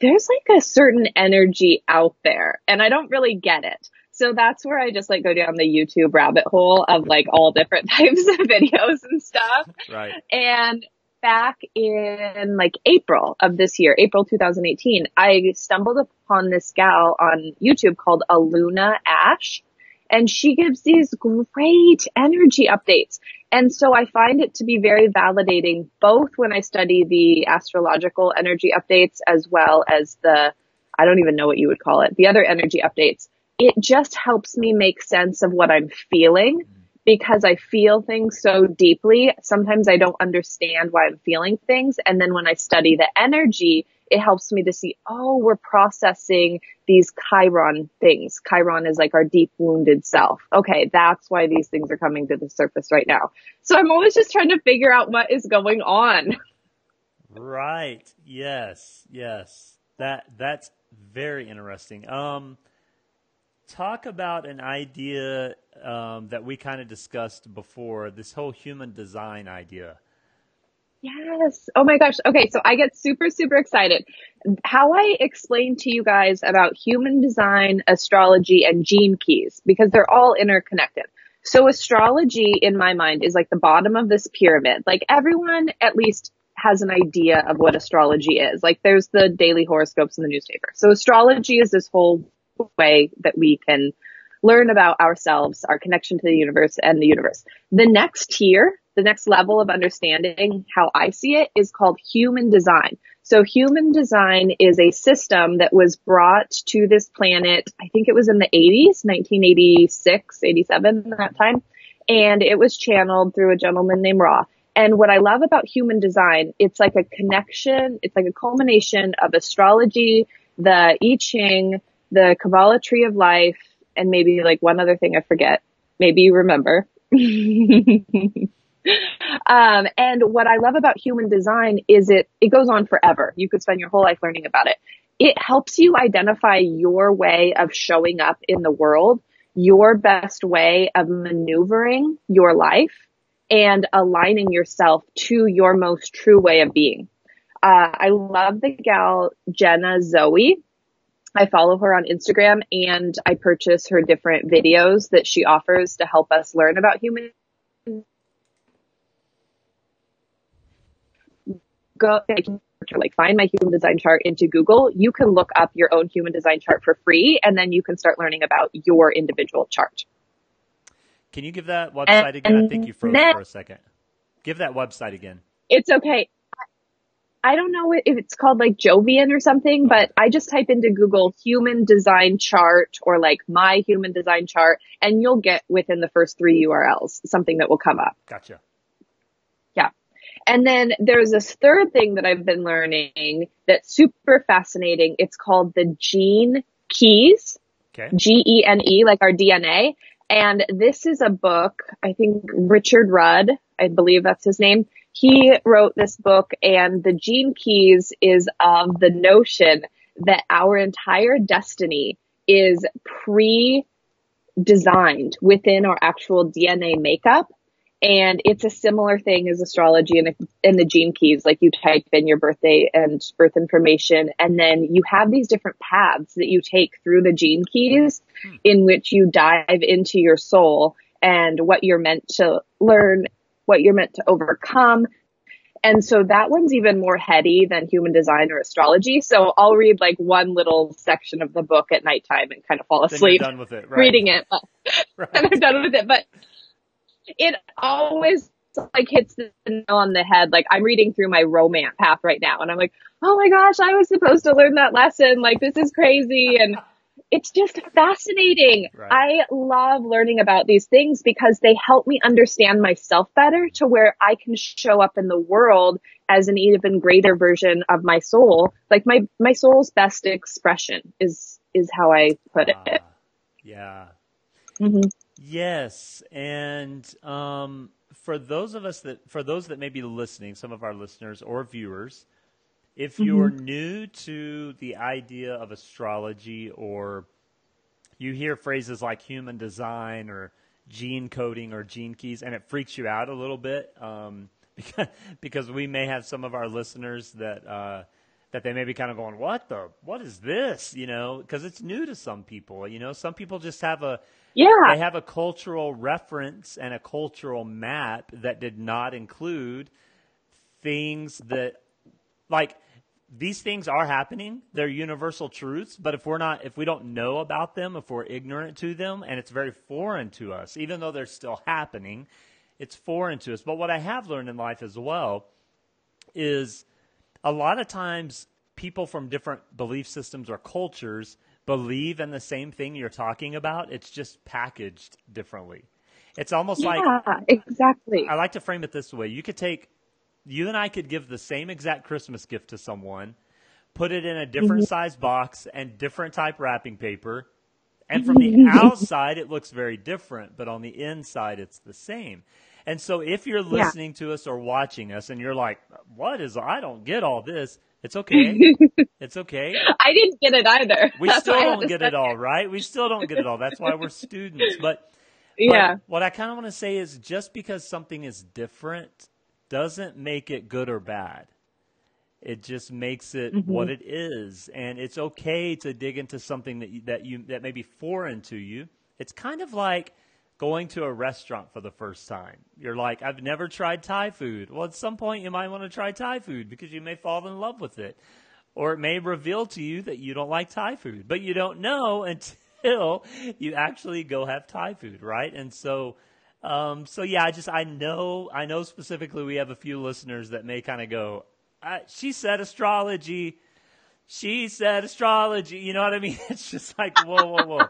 there's like a certain energy out there and I don't really get it. So that's where I just like go down the YouTube rabbit hole of like all different (laughs) types of videos and stuff. Right. And back in like April of this year, April 2018, I stumbled upon this gal on YouTube called Aluna Ash and she gives these great energy updates. And so I find it to be very validating both when I study the astrological energy updates as well as the, I don't even know what you would call it, the other energy updates. It just helps me make sense of what I'm feeling because I feel things so deeply. Sometimes I don't understand why I'm feeling things. And then when I study the energy, it helps me to see, oh, we're processing these Chiron things. Chiron is like our deep wounded self. Okay, that's why these things are coming to the surface right now. So I'm always just trying to figure out what is going on. (laughs) Right. Yes. Yes. That that's very interesting. Um, talk about an idea um, that we kind of discussed before. This whole human design idea. Yes. Oh my gosh. Okay. So I get super, super excited. How I explain to you guys about human design, astrology, and gene keys, because they're all interconnected. So astrology in my mind is like the bottom of this pyramid. Like everyone at least has an idea of what astrology is. Like there's the daily horoscopes in the newspaper. So astrology is this whole way that we can learn about ourselves, our connection to the universe and the universe. The next tier, the next level of understanding how I see it is called human design. So human design is a system that was brought to this planet, I think it was in the 80s, 1986, 87, that time. And it was channeled through a gentleman named Ra. And what I love about human design, it's like a connection, it's like a culmination of astrology, the I Ching, the Kabbalah tree of life, and maybe like one other thing I forget. Maybe you remember. (laughs) um, and what I love about human design is it, it goes on forever. You could spend your whole life learning about it. It helps you identify your way of showing up in the world, your best way of maneuvering your life and aligning yourself to your most true way of being. Uh, I love the gal Jenna Zoe. I follow her on Instagram and I purchase her different videos that she offers to help us learn about human go like find my human design chart into Google, you can look up your own human design chart for free and then you can start learning about your individual chart. Can you give that website and, again? I think you froze then, for a second. Give that website again. It's okay. I don't know if it's called like Jovian or something, but I just type into Google human design chart or like my human design chart and you'll get within the first three URLs something that will come up. Gotcha. Yeah. And then there's this third thing that I've been learning that's super fascinating. It's called the gene keys. Okay. G-E-N-E, like our DNA. And this is a book, I think Richard Rudd, I believe that's his name. He wrote this book and the gene keys is of the notion that our entire destiny is pre designed within our actual DNA makeup and it's a similar thing as astrology and in the gene keys. Like you type in your birthday and birth information, and then you have these different paths that you take through the gene keys hmm. in which you dive into your soul and what you're meant to learn, what you're meant to overcome. And so that one's even more heady than human design or astrology. So I'll read like one little section of the book at nighttime and kind of fall asleep done with it, right. reading it. (laughs) right. And I'm done with it. But it always like hits the nail on the head. Like I'm reading through my romance path right now and I'm like, oh my gosh, I was supposed to learn that lesson. Like this is crazy. And it's just fascinating. Right. I love learning about these things because they help me understand myself better to where I can show up in the world as an even greater version of my soul. Like my, my soul's best expression is, is how I put it. Uh, yeah. Mm-hmm. Yes, and um, for those of us that for those that may be listening, some of our listeners or viewers, if mm-hmm. you're new to the idea of astrology or you hear phrases like human design or gene coding or gene keys and it freaks you out a little bit um, (laughs) because, because we may have some of our listeners that uh, that they may be kind of going what the what is this you know because it's new to some people you know some people just have a yeah. They have a cultural reference and a cultural map that did not include things that, like, these things are happening. They're universal truths, but if we're not, if we don't know about them, if we're ignorant to them, and it's very foreign to us, even though they're still happening, it's foreign to us. But what I have learned in life as well is a lot of times people from different belief systems or cultures believe in the same thing you're talking about. It's just packaged differently. It's almost yeah, like exactly. I like to frame it this way: you could take, you and I could give the same exact Christmas gift to someone, put it in a different mm-hmm. size box and different type wrapping paper, and from the (laughs) outside it looks very different, but on the inside it's the same. And so if you're listening yeah. to us or watching us and you're like, "What is? I don't get all this." It's okay. (laughs) it's okay. I didn't get it either. (laughs) We That's still don't get it all, right? We still don't get it all. That's why we're students. But yeah, but what I kind of want to say is just because something is different doesn't make it good or bad. It just makes it mm-hmm. what it is, and it's okay to dig into something that you, that you that may be foreign to you. It's kind of like going to a restaurant for the first time. You're like, I've never tried Thai food. Well, at some point you might want to try Thai food because you may fall in love with it. Or it may reveal to you that you don't like Thai food, but you don't know (laughs) until you actually go have Thai food, right? And so, um, so yeah, I just I know I know specifically we have a few listeners that may kind of go, she said astrology, she said astrology. You know what I mean? (laughs) It's just like whoa, whoa, whoa.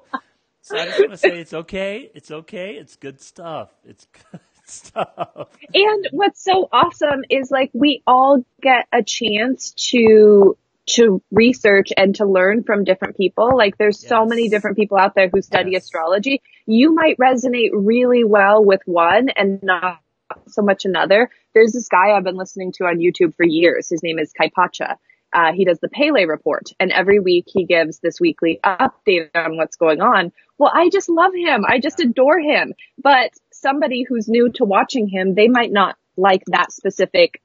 so I just want to say it's okay, it's okay, it's good stuff, it's (laughs) good stuff. And what's so awesome is like we all get a chance to to research and to learn from different people. Like there's yes. so many different people out there who study yes. astrology. You might resonate really well with one and not so much another. There's this guy I've been listening to on YouTube for years. His name is Kaypacha. Uh, he does the Pele report and every week he gives this weekly update on what's going on. Well, I just love him. I just adore him. But somebody who's new to watching him, they might not like that specific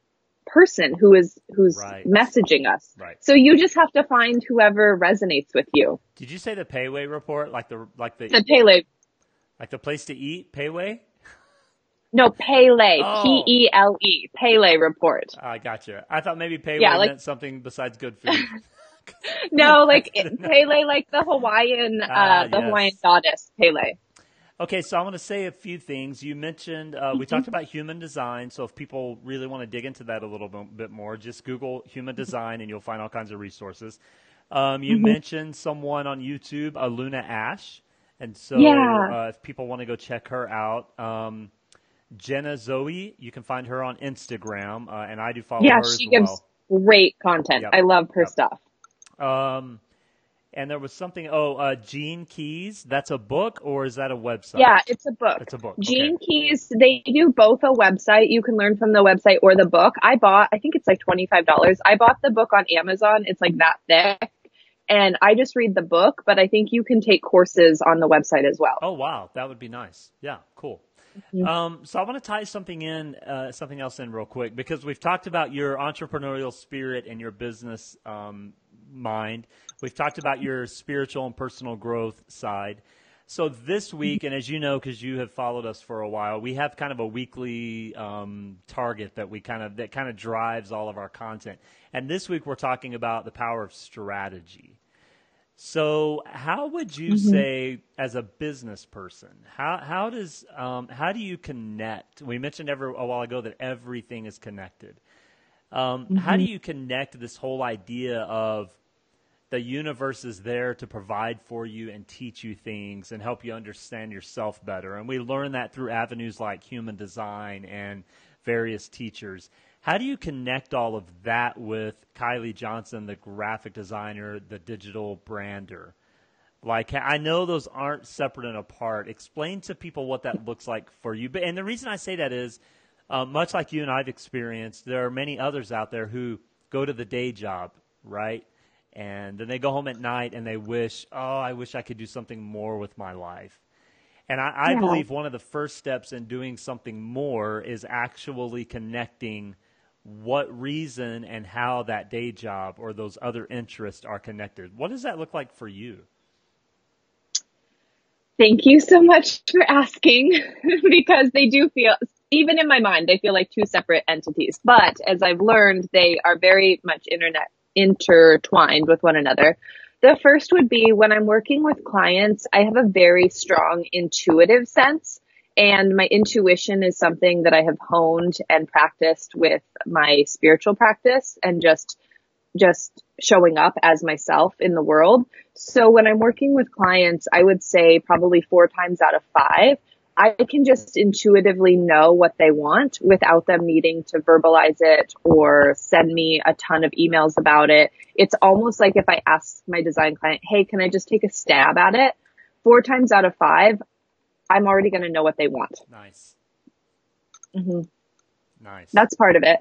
person who is who's right. messaging us. Right. So you just have to find whoever resonates with you. Did you say the Payway report, like the like the the Payway, like the place to eat, Payway? No, Pele, oh. P E L E, Pele report. I got you. I thought maybe Pele yeah, like, meant something besides good food. (laughs) (laughs) no, like Pele, like the Hawaiian, uh, uh the yes. Hawaiian goddess Pele. Okay, so I want to say a few things. You mentioned uh, we talked about human design. So if people really want to dig into that a little bit more, just Google human design and you'll find all kinds of resources. Um, you mm-hmm. mentioned someone on YouTube, Aluna Ash, and so yeah. uh, if people want to go check her out, um, Jenna Zoe, you can find her on Instagram, uh, and I do follow yeah, her. Yeah, she gives well. great content. Yep. I love her yep. stuff. Um, and there was something. Oh, uh, Gene Keys. That's a book, or is that a website? Yeah, it's a book. It's a book. Gene okay. Keys. They do both a website. You can learn from the website or the book. I bought. I think it's like twenty five dollars. I bought the book on Amazon. It's like that thick, and I just read the book. But I think you can take courses on the website as well. Oh wow, that would be nice. Yeah, cool. Mm-hmm. Um, so I want to tie something in, uh, something else in real quick because we've talked about your entrepreneurial spirit and your business um, mind. We've talked about your spiritual and personal growth side. So this week, and as you know, because you have followed us for a while, we have kind of a weekly um, target that we kind of that kind of drives all of our content. And this week, we're talking about the power of strategy. So, how would you mm-hmm. say, as a business person, how how does um, how do you connect? We mentioned every, a while ago that everything is connected. Um, mm-hmm. How do mm-hmm. you connect this whole idea of the universe is there to provide for you and teach you things and help you understand yourself better. And we learn that through avenues like human design and various teachers. How do you connect all of that with Kilee Johnson, the graphic designer, the digital brander? Like, I know those aren't separate and apart. Explain to people what that looks like for you. And the reason I say that is, uh, much like you and I've experienced, there are many others out there who go to the day job, right? And then they go home at night and they wish, oh, I wish I could do something more with my life. And I, I yeah. believe one of the first steps in doing something more is actually connecting what reason and how that day job or those other interests are connected. What does that look like for you? Thank you so much for asking (laughs) because they do feel, even in my mind, they feel like two separate entities. But as I've learned, they are very much internet intertwined with one another. The first would be when I'm working with clients, I have a very strong intuitive sense. And my intuition is something that I have honed and practiced with my spiritual practice and just, just showing up as myself in the world. So when I'm working with clients, I would say probably four times out of five, I can just intuitively know what they want without them needing to verbalize it or send me a ton of emails about it. It's almost like if I ask my design client, Hey, can I just take a stab at it? Four times out of five, I'm already going to know what they want. Nice. Mm-hmm. Nice. That's part of it.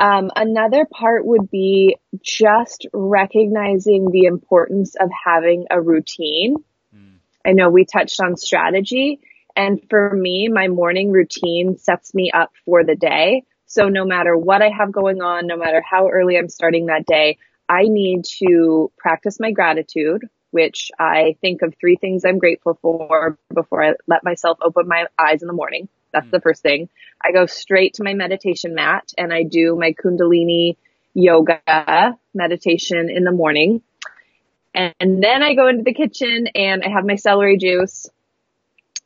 Um, another part would be just recognizing the importance of having a routine. Mm. I know we touched on strategy and for me, my morning routine sets me up for the day. So no matter what I have going on, no matter how early I'm starting that day, I need to practice my gratitude, which I think of three things I'm grateful for before I let myself open my eyes in the morning. That's mm. the first thing. I go straight to my meditation mat and I do my Kundalini yoga meditation in the morning. And, and then I go into the kitchen and I have my celery juice.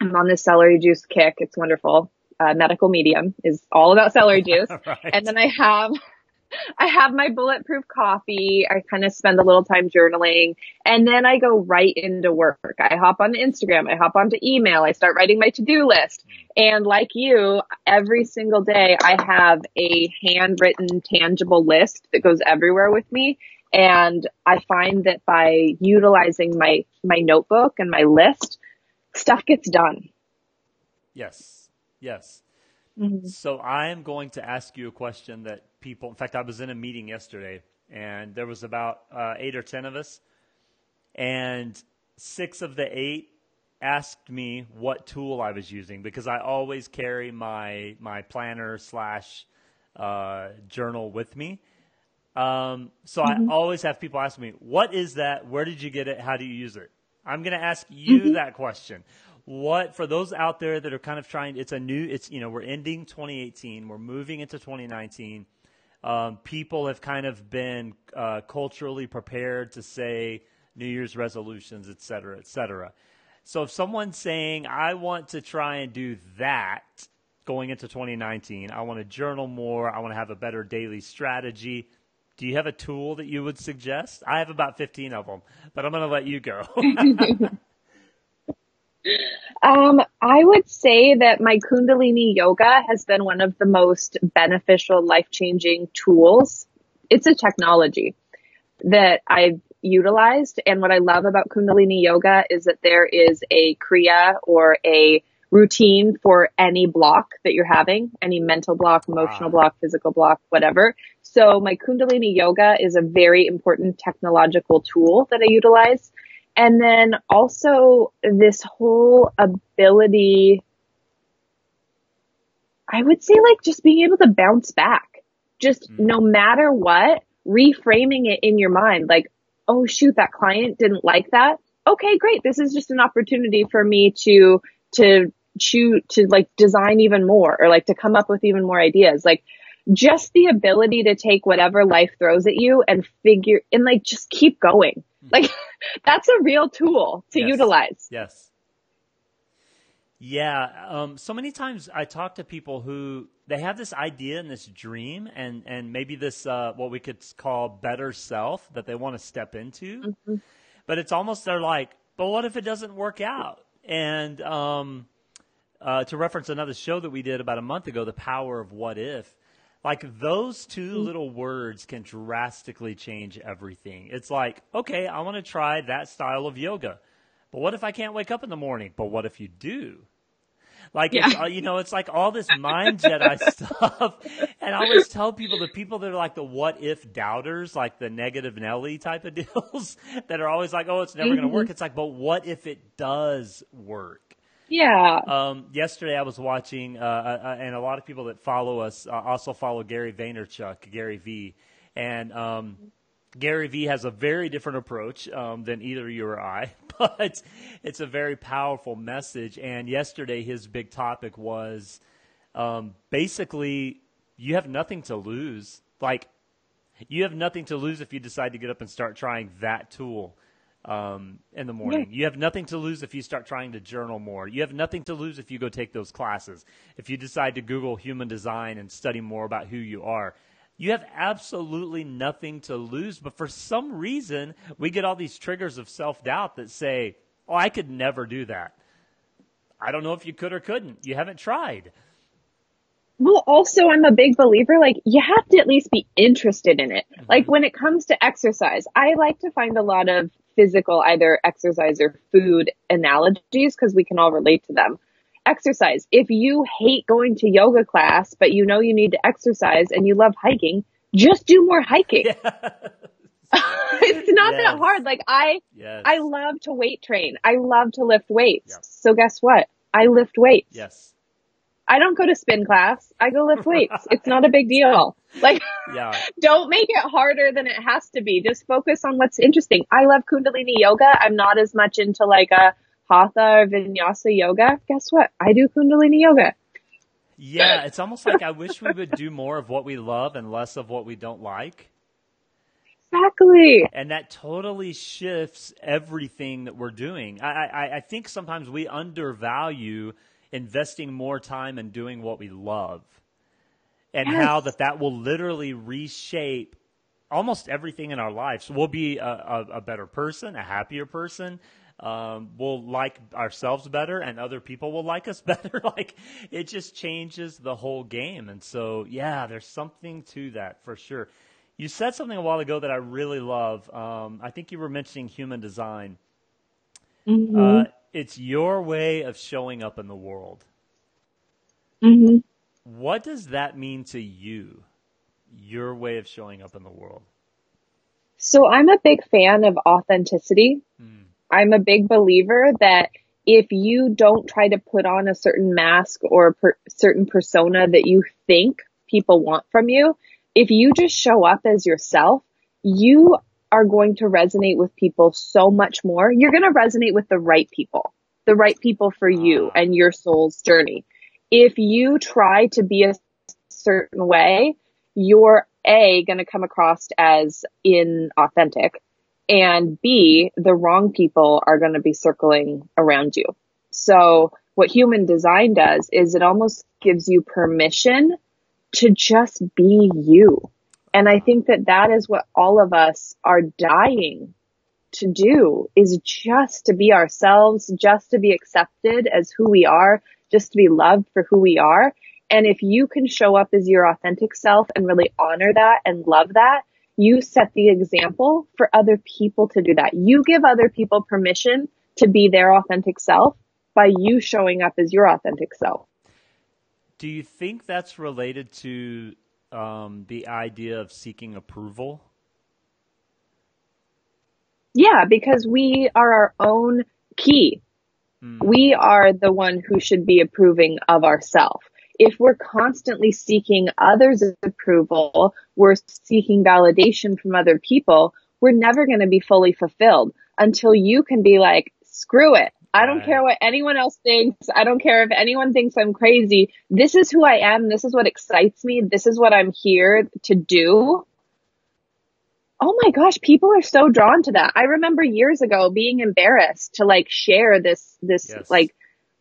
I'm on this celery juice kick. It's wonderful. Uh, medical medium is all about celery (laughs) juice. right. And then I have (laughs) I have my bulletproof coffee. I kind of spend a little time journaling and then I go right into work. I hop on Instagram. I hop onto email. I start writing my to-do list. And like you, every single day I have a handwritten tangible list that goes everywhere with me. And I find that by utilizing my, my notebook and my list, stuff gets done. Yes. Yes. Mm-hmm. So I am going to ask you a question that people, in fact, I was in a meeting yesterday and there was about uh, eight or 10 of us and six of the eight asked me what tool I was using because I always carry my, my planner slash uh, journal with me. Um, so mm-hmm. I always have people ask me, what is that? Where did you get it? How do you use it? I'm going to ask you mm-hmm. that question. What for those out there that are kind of trying it's a new it's you know we're ending 2018 we're moving into 2019 um, people have kind of been uh, culturally prepared to say new year's resolutions et cetera et cetera. So if someone's saying i want to try and do that going into 2019 i want to journal more i want to have a better daily strategy do you have a tool that you would suggest i have about 15 of them but i'm going to let you go (laughs) (laughs) Um, I would say that my Kundalini yoga has been one of the most beneficial, life changing tools. It's a technology that I've utilized. And what I love about Kundalini yoga is that there is a Kriya or a routine for any block that you're having, any mental block, emotional block, physical block, whatever. So my Kundalini yoga is a very important technological tool that I utilize. And then also this whole ability, I would say like just being able to bounce back, just mm. no matter what, reframing it in your mind, like, oh shoot, that client didn't like that. Okay, great. This is just an opportunity for me to, to shoot, to like design even more or like to come up with even more ideas. Like just the ability to take whatever life throws at you and figure and like just keep going. Mm. Like (laughs) that's a real tool to yes. utilize. Yes. Yeah. Um, so many times I talk to people who they have this idea and this dream and, and maybe this, uh, what we could call better self that they want to step into. Mm-hmm. But it's almost, they're like, but what if it doesn't work out? And, um, uh, to reference another show that we did about a month ago, The Power of What If, like those two mm. little words can drastically change everything. It's like, okay, I want to try that style of yoga. But what if I can't wake up in the morning? But what if you do? Like, yeah. uh, you know, it's like all this mind Jedi (laughs) stuff. And I always tell people, the people that are like the what if doubters, like the negative Nelly type of (laughs) deals that are always like, oh, it's never mm-hmm. going to work. It's like, but what if it does work? Yeah. Um, yesterday I was watching, uh, uh, uh, and a lot of people that follow us uh, also follow Gary Vaynerchuk, Gary V. And um, Gary V has a very different approach um, than either you or I, (laughs) but it's a very powerful message. And yesterday his big topic was um, basically you have nothing to lose. Like, you have nothing to lose if you decide to get up and start trying that tool um, in the morning. Yeah. You have nothing to lose if you start trying to journal more. You have nothing to lose if you go take those classes. If you decide to Google human design and study more about who you are, you have absolutely nothing to lose. But for some reason, we get all these triggers of self doubt that say, Oh, I could never do that. I don't know if you could or couldn't. You haven't tried. Well, also, I'm a big believer, like, you have to at least be interested in it. Mm-hmm. Like, when it comes to exercise, I like to find a lot of physical, either exercise or food analogies because we can all relate to them. Exercise. If you hate going to yoga class, but you know you need to exercise and you love hiking, just do more hiking. (laughs) it's not yes. that hard. Like I, yes. I love to weight train. I love to lift weights. So guess what? I lift weights. Yes. I don't go to spin class. I go lift weights. (laughs) it's not a big deal. Like, yeah. (laughs) don't make it harder than it has to be. Just focus on what's interesting. I love Kundalini yoga. I'm not as much into like a Hatha or Vinyasa yoga. Guess what? I do Kundalini yoga. Yeah, (laughs) it's almost like I wish we would do more of what we love and less of what we don't like. Exactly. And that totally shifts everything that we're doing. I, I, I think sometimes we undervalue investing more time in doing what we love and Yes. how that that will literally reshape almost everything in our lives. We'll be a, a, a better person, a happier person. Um, we'll like ourselves better, and other people will like us (laughs) better. like it just changes the whole game. And so, yeah, there's something to that for sure. You said something a while ago that I really love. Um, I think you were mentioning human design. Mhm. Uh, it's your way of showing up in the world. Mhm. What does that mean to you? Your way of showing up in the world. So I'm a big fan of authenticity. Mm. I'm a big believer that if you don't try to put on a certain mask or a per- certain persona that you think people want from you, if you just show up as yourself, you are going to resonate with people so much more. You're going to resonate with the right people, the right people for you Ah. and your soul's journey. If you try to be a certain way, you're A, going to come across as inauthentic and B, the wrong people are going to be circling around you. So what human design does is it almost gives you permission to just be you. And I think that that is what all of us are dying to do is just to be ourselves, just to be accepted as who we are, just to be loved for who we are. And if you can show up as your authentic self and really honor that and love that, you set the example for other people to do that. You give other people permission to be their authentic self by you showing up as your authentic self. Do you think that's related to um, the idea of seeking approval? Yeah, because we are our own key. Mm. We are the one who should be approving of ourselves. If we're constantly seeking others' approval, we're seeking validation from other people, we're never going to be fully fulfilled until you can be like, screw it. I don't Right. care what anyone else thinks. I don't care if anyone thinks I'm crazy. This is who I am. This is what excites me. This is what I'm here to do. Oh my gosh, people are so drawn to that. I remember years ago being embarrassed to like share this, this Yes. like,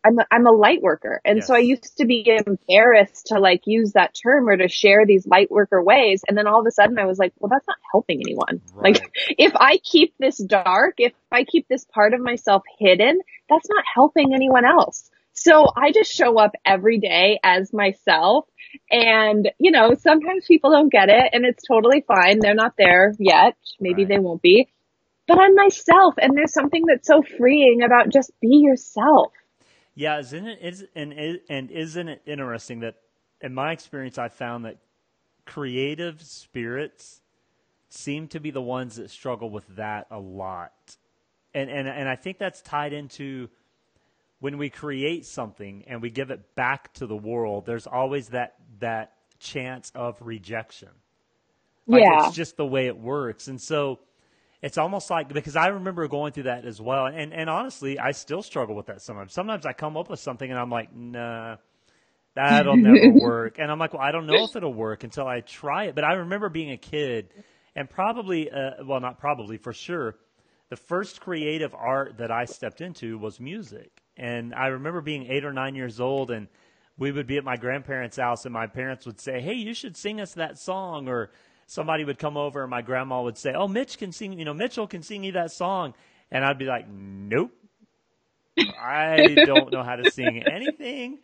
I'm a, I'm a light worker. And so I used to be embarrassed to like use that term or to share these light worker ways. And then all of a sudden I was like, well, that's not helping anyone. Right. Like if I keep this dark, if I keep this part of myself hidden, that's not helping anyone else. So I just show up every day as myself. And, you know, sometimes people don't get it and it's totally fine. They're not there yet. Maybe Right. they won't be. But I'm myself and there's something that's so freeing about just be yourself. Yeah, isn't it is and and isn't it interesting that in my experience I found that creative spirits seem to be the ones that struggle with that a lot. And and and I think that's tied into when we create something and we give it back to the world, there's always that that chance of rejection. Like yeah. it's just the way it works. And so it's almost like because I remember going through that as well. And and honestly, I still struggle with that sometimes. Sometimes I come up with something and I'm like, nah, that'll (laughs) never work. And I'm like, well, I don't know if it'll work until I try it. But I remember being a kid and probably, uh, well, not probably, for sure, the first creative art that I stepped into was music. And I remember being eight or nine years old and we would be at my grandparents' house and my parents would say, Hey, you should sing us that song. Or somebody would come over and my grandma would say, Oh, Mitch can sing, you know, Mitchell can sing you that song. And I'd be like, Nope. I don't know how to sing anything.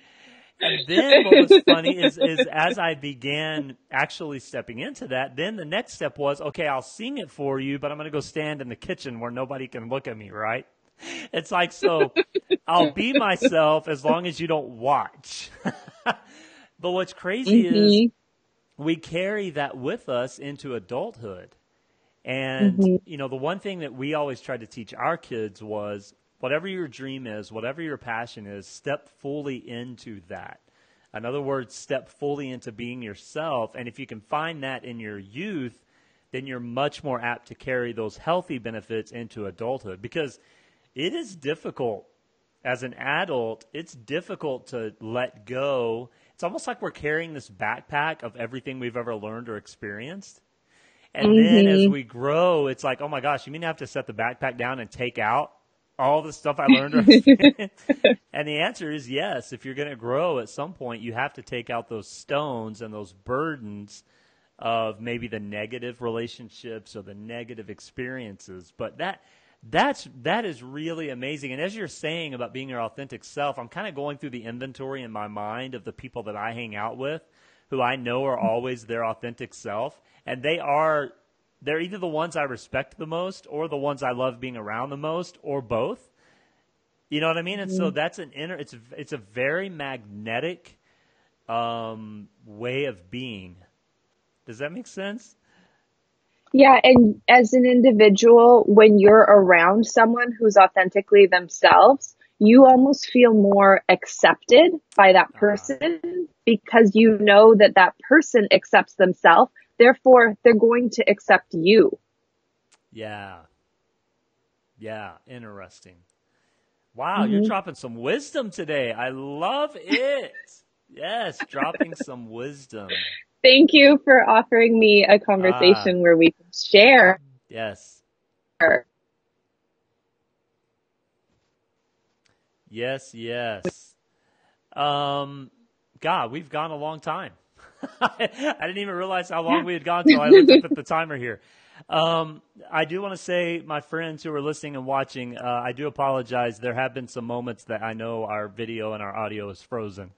And then what was funny is, is as I began actually stepping into that, then the next step was, okay, I'll sing it for you, but I'm going to go stand in the kitchen where nobody can look at me, right? It's like, so I'll be myself as long as you don't watch. (laughs) but what's crazy is Mhm. We carry that with us into adulthood. And, Mhm. you know, the one thing that we always tried to teach our kids was whatever your dream is, whatever your passion is, step fully into that. In other words, step fully into being yourself. And if you can find that in your youth, then you're much more apt to carry those healthy benefits into adulthood because it is difficult as an adult, it's difficult to let go. It's almost like we're carrying this backpack of everything we've ever learned or experienced. And mm-hmm. then as we grow, it's like, oh my gosh, you mean I have to set the backpack down and take out all the stuff I learned? (laughs) (laughs) and the answer is yes. If you're going to grow at some point, you have to take out those stones and those burdens of maybe the negative relationships or the negative experiences. But that that's that is really amazing. And as you're saying about being your authentic self, I'm kind of going through the inventory in my mind of the people that I hang out with, who I know are always their authentic self, and they are they're either the ones I respect the most or the ones I love being around the most or both. You know what I mean? And mm-hmm. so that's an inner it's it's a very magnetic um, way of being does that make sense? Yeah, and as an individual, when you're around someone who's authentically themselves, you almost feel more accepted by that uh-huh. person because you know that that person accepts themselves. Therefore, they're going to accept you. Yeah. Yeah, interesting. Wow, mm-hmm. you're dropping some wisdom today. I love it. (laughs) yes, dropping some wisdom. Thank you for offering me a conversation ah. where we can share. Yes. Yes, yes. Um, God, we've gone a long time. (laughs) I didn't even realize how long we had gone until I looked up at the timer here. Um, I do want to say, my friends who are listening and watching, uh, I do apologize. There have been some moments that I know our video and our audio is frozen.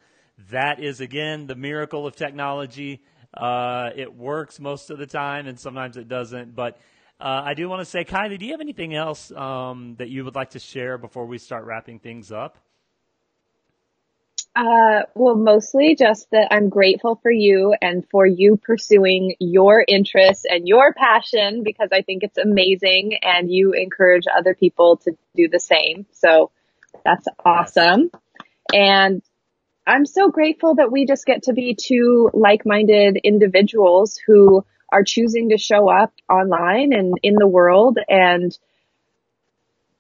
That is, again, the miracle of technology. Uh, it works most of the time, and sometimes it doesn't. But uh, I do want to say, Kilee, do you have anything else um, that you would like to share before we start wrapping things up? Uh, well, mostly just that I'm grateful for you and for you pursuing your interests and your passion because I think it's amazing and you encourage other people to do the same. So that's awesome. And I'm so grateful that we just get to be two like-minded individuals who are choosing to show up online and in the world. And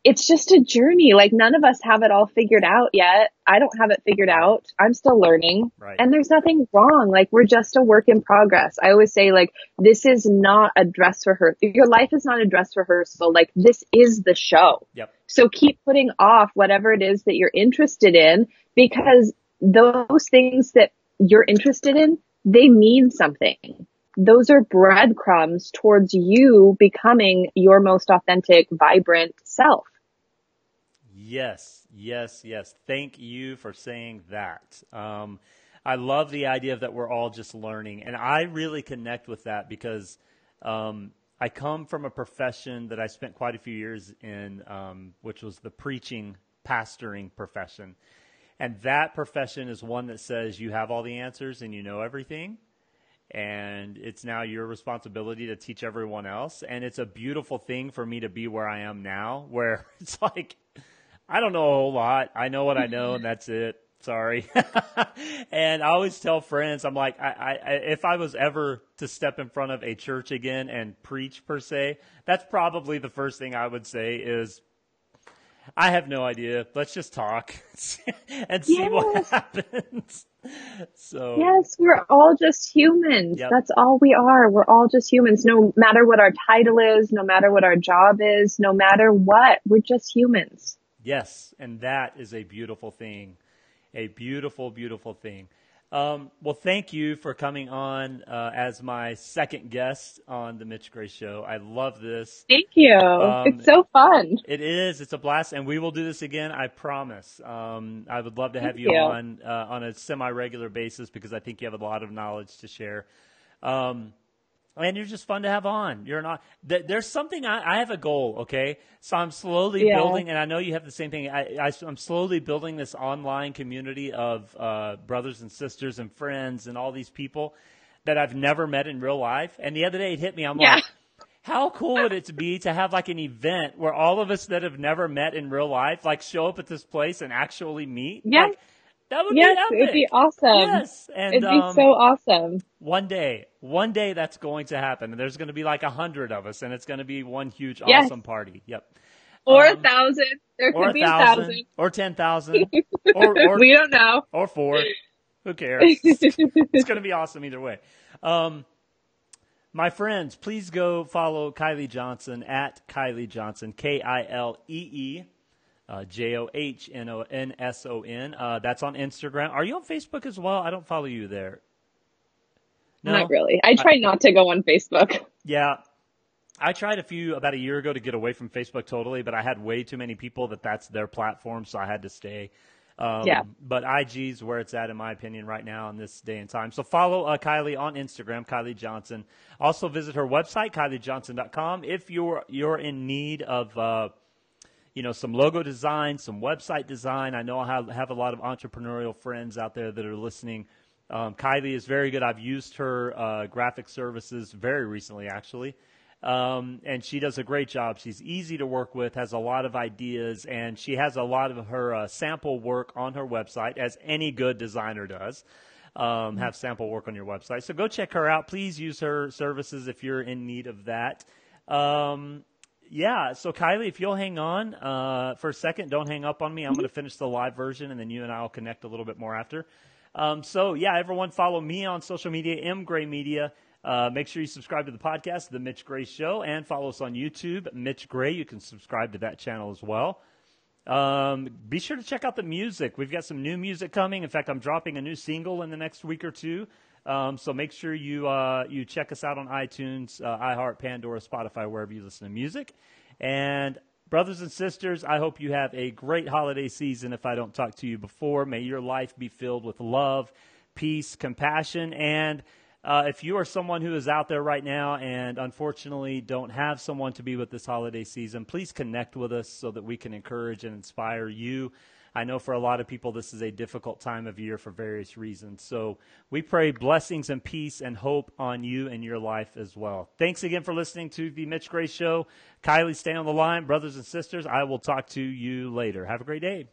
it's just a journey. Like none of us have it all figured out yet. I don't have it figured out. I'm still learning right. and there's nothing wrong. Like we're just a work in progress. I always say like, this is not a dress rehearsal. Your life is not a dress rehearsal. Like this is the show. Yep. So keep putting off whatever it is that you're interested in because those things that you're interested in, they mean something. Those are breadcrumbs towards you becoming your most authentic, vibrant self. Yes, yes, yes. Thank you for saying that. Um, I love the idea that we're all just learning. And I really connect with that because um, I come from a profession that I spent quite a few years in, um, which was the preaching, pastoring profession. And that profession is one that says you have all the answers and you know everything. And it's now your responsibility to teach everyone else. And it's a beautiful thing for me to be where I am now, (laughs) where it's like, I don't know a whole lot. I know what I know, and that's it. Sorry. (laughs) and I always tell friends, I'm like, I, I, if I was ever to step in front of a church again and preach per se, that's probably the first thing I would say is I have no idea. Let's just talk (laughs) and see yes. what happens. (laughs) So Yes, we're all just humans. Yep. That's all we are. We're all just humans. No matter what our title is, no matter what our job is, no matter what, we're just humans. Yes, and that is a beautiful thing. A beautiful, beautiful thing. Um, well, thank you for coming on uh, as my second guest on the Mitch Gray Show. I love this. Thank you. Um, it's so fun. It is. It's a blast, and we will do this again. I promise. Um, I would love to have you, you, on uh, on a semi-regular basis because I think you have a lot of knowledge to share. Um, and you're just fun to have on. You're not. There's something I, I have a goal. Okay, so I'm slowly yeah. building, and I know you have the same thing. I, I am slowly building this online community of uh, brothers and sisters and friends and all these people that I've never met in real life. And the other day it hit me. I'm yeah. like, how cool would it be to have like an event where all of us that have never met in real life like show up at this place and actually meet? Yeah. Like, that would yes, be epic. it'd be awesome. Yes, and it'd be um, so awesome. One day, one day that's going to happen, and there's going to be like a hundred of us, and it's going to be one huge yes. awesome party. Yep. Or um, a thousand. There could be a thousand, thousand. Or ten thousand. (laughs) or, or we don't know. Or four. Who cares? (laughs) it's going to be awesome either way. Um, My friends, please go follow Kilee Johnson at Kilee Johnson, K I L E E uh, J O H N O N S O N. Uh, that's on Instagram. Are you on Facebook as well? I don't follow you there. No? Not really. I try not to go on Facebook. Yeah. I tried a few about a year ago to get away from Facebook totally, but I had way too many people that that's their platform, so I had to stay. Um, yeah. But IG's where it's at, in my opinion, right now in this day and time. So follow uh, Kilee on Instagram, Kilee Johnson. Also visit her website, KileeJohnson.com. If you're you're in need of uh, you know, some logo design, some website design. I know I have, have a lot of entrepreneurial friends out there that are listening. Um, Kilee is very good. I've used her uh, graphic services very recently, actually. Um, and she does a great job. She's easy to work with, has a lot of ideas, and she has a lot of her uh, sample work on her website, as any good designer does. Um, have sample work on your website. So go check her out. Please use her services if you're in need of that. Um, yeah, so Kilee, if you'll hang on uh, for a second, don't hang up on me. I'm going to finish the live version, and then you and I will connect a little bit more after. Um, so yeah, everyone follow me on social media, M Gray Media. Uh, make sure you subscribe to the podcast, The Mitch Gray Show, and follow us on YouTube, Mitch Gray. You can subscribe to that channel as well. Um, be sure to check out the music. We've got some new music coming. In fact, I'm dropping a new single in the next week or two. Um, so make sure you uh, you check us out on iTunes, uh, iHeart, Pandora, Spotify, wherever you listen to music. And brothers and sisters, I hope you have a great holiday season. If I don't talk to you before, may your life be filled with love, peace, compassion, and uh, if you are someone who is out there right now and unfortunately don't have someone to be with this holiday season, please connect with us so that we can encourage and inspire you I know for a lot of people, this is a difficult time of year for various reasons. So we pray blessings and peace and hope on you and your life as well. Thanks again for listening to the Mitch Gray Show. Kilee, stay on the line. Brothers and sisters, I will talk to you later. Have a great day.